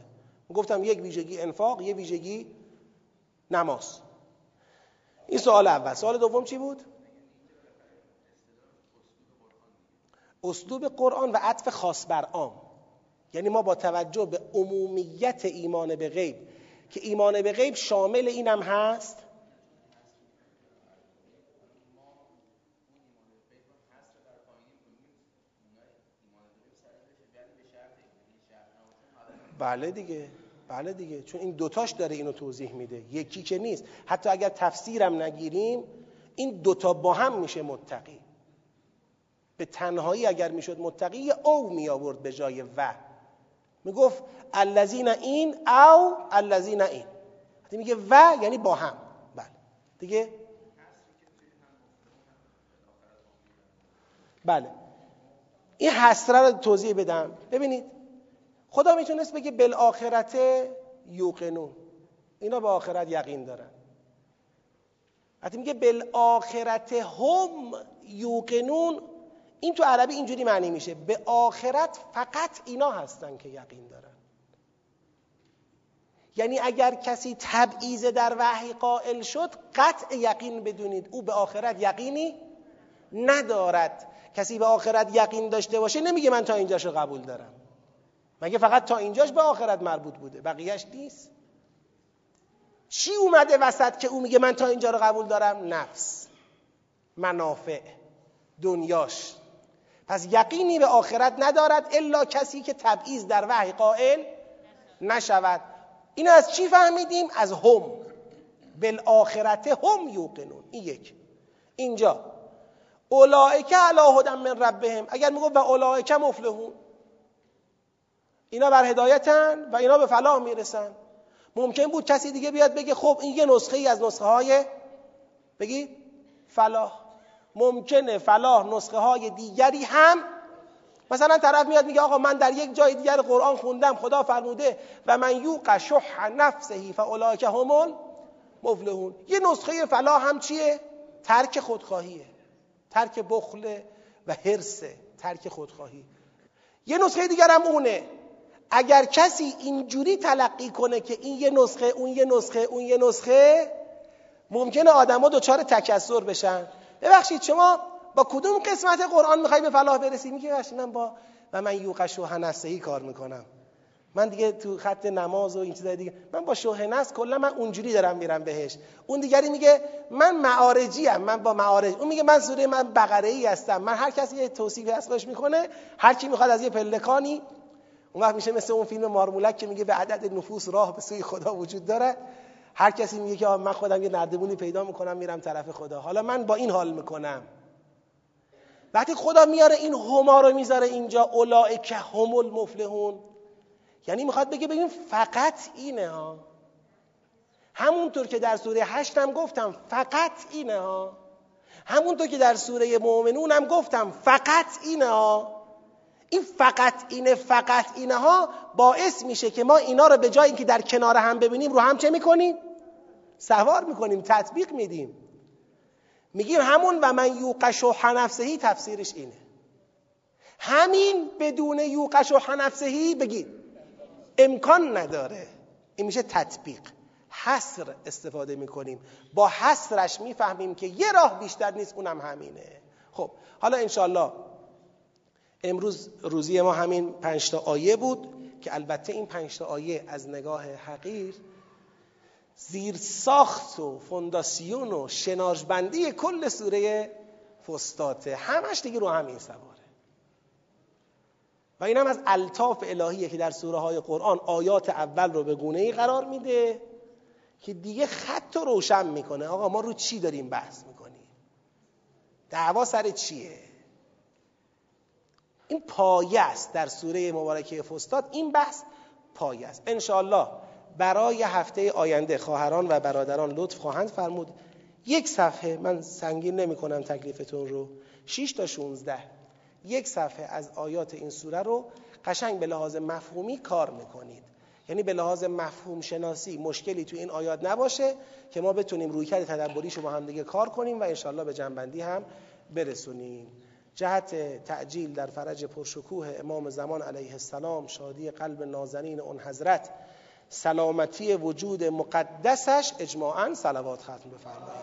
گفتم یک ویژگی انفاق یه ویژگی نماز. این سوال اول. سوال دوم چی بود؟ اسلوب قرآن و عطف خاص بر عام. یعنی ما با توجه به عمومیت ایمان به غیب که ایمان به غیب شامل اینم هست بله دیگه بله دیگه. چون این دوتاش داره اینو توضیح میده. یکی که نیست. حتی اگر تفسیرم نگیریم این دوتا با هم میشه متقی. به تنهایی اگر می‌شد متقی او می آورد به جای و. می‌گفت الذین این او الذین این. وقتی میگه و یعنی با هم. بله. دیگه؟ بله. این حسره رو توضیح بدم. ببینید خدا می‌تونست بگه بالآخرت یوقنون. اینا به آخرت یقین دارن. وقتی میگه بالآخرت هم یوقنون این تو عربی اینجوری معنی میشه. به آخرت فقط اینا هستن که یقین دارن. یعنی اگر کسی تبعیض در وحی قائل شد قطع یقین بدونید. او به آخرت یقینی ندارد. کسی به آخرت یقین داشته باشه نمیگه من تا اینجاشو قبول دارم. مگه فقط تا اینجاش به آخرت مربوط بوده؟ بقیهش نیست. چی اومده وسط که او میگه من تا اینجا رو قبول دارم؟ نفس. منافع. دنیاش. پس یقینی به آخرت ندارد الا کسی که تبعیض در وحی قائل نشود. این از چی فهمیدیم؟ از هم. بالآخرت هم یوقنون. این یک. اینجا. اولائک علی هدن من ربهم. اگر میگو و اولائک مفلحون. اینا بر هدایتن و اینا به فلاح می‌رسن. ممکن بود کسی دیگه بیاد بگه خب این یه نسخه ای از نسخه های بگی؟ فلاح. ممکنه فلاح نسخه های دیگری هم مثلا طرف میاد میگه آقا من در یک جای دیگر قرآن خوندم خدا فرموده و من یوق شح نفسه فاولئک هم مفلحون یه نسخه فلاح هم چیه؟ ترک خودخواهیه. ترک بخل و حرسه ترک خودخواهی. یه نسخه دیگر هم اونه. اگر کسی اینجوری تلقی کنه که این یه نسخه اون یه نسخه اون یه نسخه ممکنه آدما دچار تکسر بشن. ببخشید شما با کدوم قسمت قرآن می‌خوای به فلاح برسی؟ میگه ببخشید من با و من یوقش و هنسهی کار می‌کنم. من دیگه تو خط نماز و این چیزای دیگه من با شوه نس کلا من اونجوری دارم میرم بهش. اون دیگری میگه من معارجی ام من با معارج اون میگه من سوره من بقره ای هستم. من هر کسی یه توصیفی از می‌کنه هر کی می‌خواد از یه پلکانی اون وقت میشه مثل اون فیلم مارمولک که میگه به عدد نفوس راه به سوی خدا وجود داره هر کسی میگه که من خودم یه نردبونی پیدا می‌کنم میرم طرف خدا. حالا من با این حال می‌کنم. وقتی خدا میاره این هما رو می‌ذاره اینجا اولائک هم المفلحون. یعنی می‌خواد بگه بگیم فقط اینه ها. همونطور که در سوره هشتم گفتم فقط اینه ها. همونطور که در سوره مؤمنون هم گفتم فقط اینه ها. این فقط اینه فقط اینه ها باعث میشه که ما اینا رو به جای اینکه در کنار هم ببینیم رو هم چه می‌کنیم؟ سوار می‌کنیم تطبیق میدیم. میگیم همون و من یوقش و حنفسهی تفسیرش اینه. همین بدون یوقش و حنفسهی بگید. امکان نداره. این میشه تطبیق. حصر استفاده می‌کنیم. با حصرش می‌فهمیم که یه راه بیشتر نیست اونم همینه. خب حالا انشالله امروز روزی ما همین پنجتا آیه بود که البته این پنجتا آیه از نگاه حقیر زیر ساخت و فونداسیون و شناژبندی کل سوره فستاته همش دیگه رو همین سواره. و این از الطاف الهیه که در سوره های قرآن آیات اول رو به گونه ای قرار میده که دیگه خط رو روشن می‌کنه. آقا ما رو چی داریم بحث می‌کنیم؟ دعوا سر چیه؟ این پایه است در سوره مبارکه فستاد این بحث پایه است. انشاءالله برای هفته آینده خواهران و برادران لطف خواهند فرمود. یک صفحه من سنگین نمی کنم تکلیفتون رو. 6 تا 16 یک صفحه از آیات این سوره رو قشنگ به لحاظ مفهومی کار می‌کنید. یعنی به لحاظ مفهوم شناسی مشکلی تو این آیات نباشه که ما بتونیم رویکرد تدبریش رو با هم دیگه کار کنیم و انشالله به جنبندی هم برسونیم. جهت تعجیل در فرج پرشکوه امام زمان علیه السلام شادی قلب نازنین اون حضرت سلامتی وجود مقدسش اجماعا صلوات ختم بفرمایید.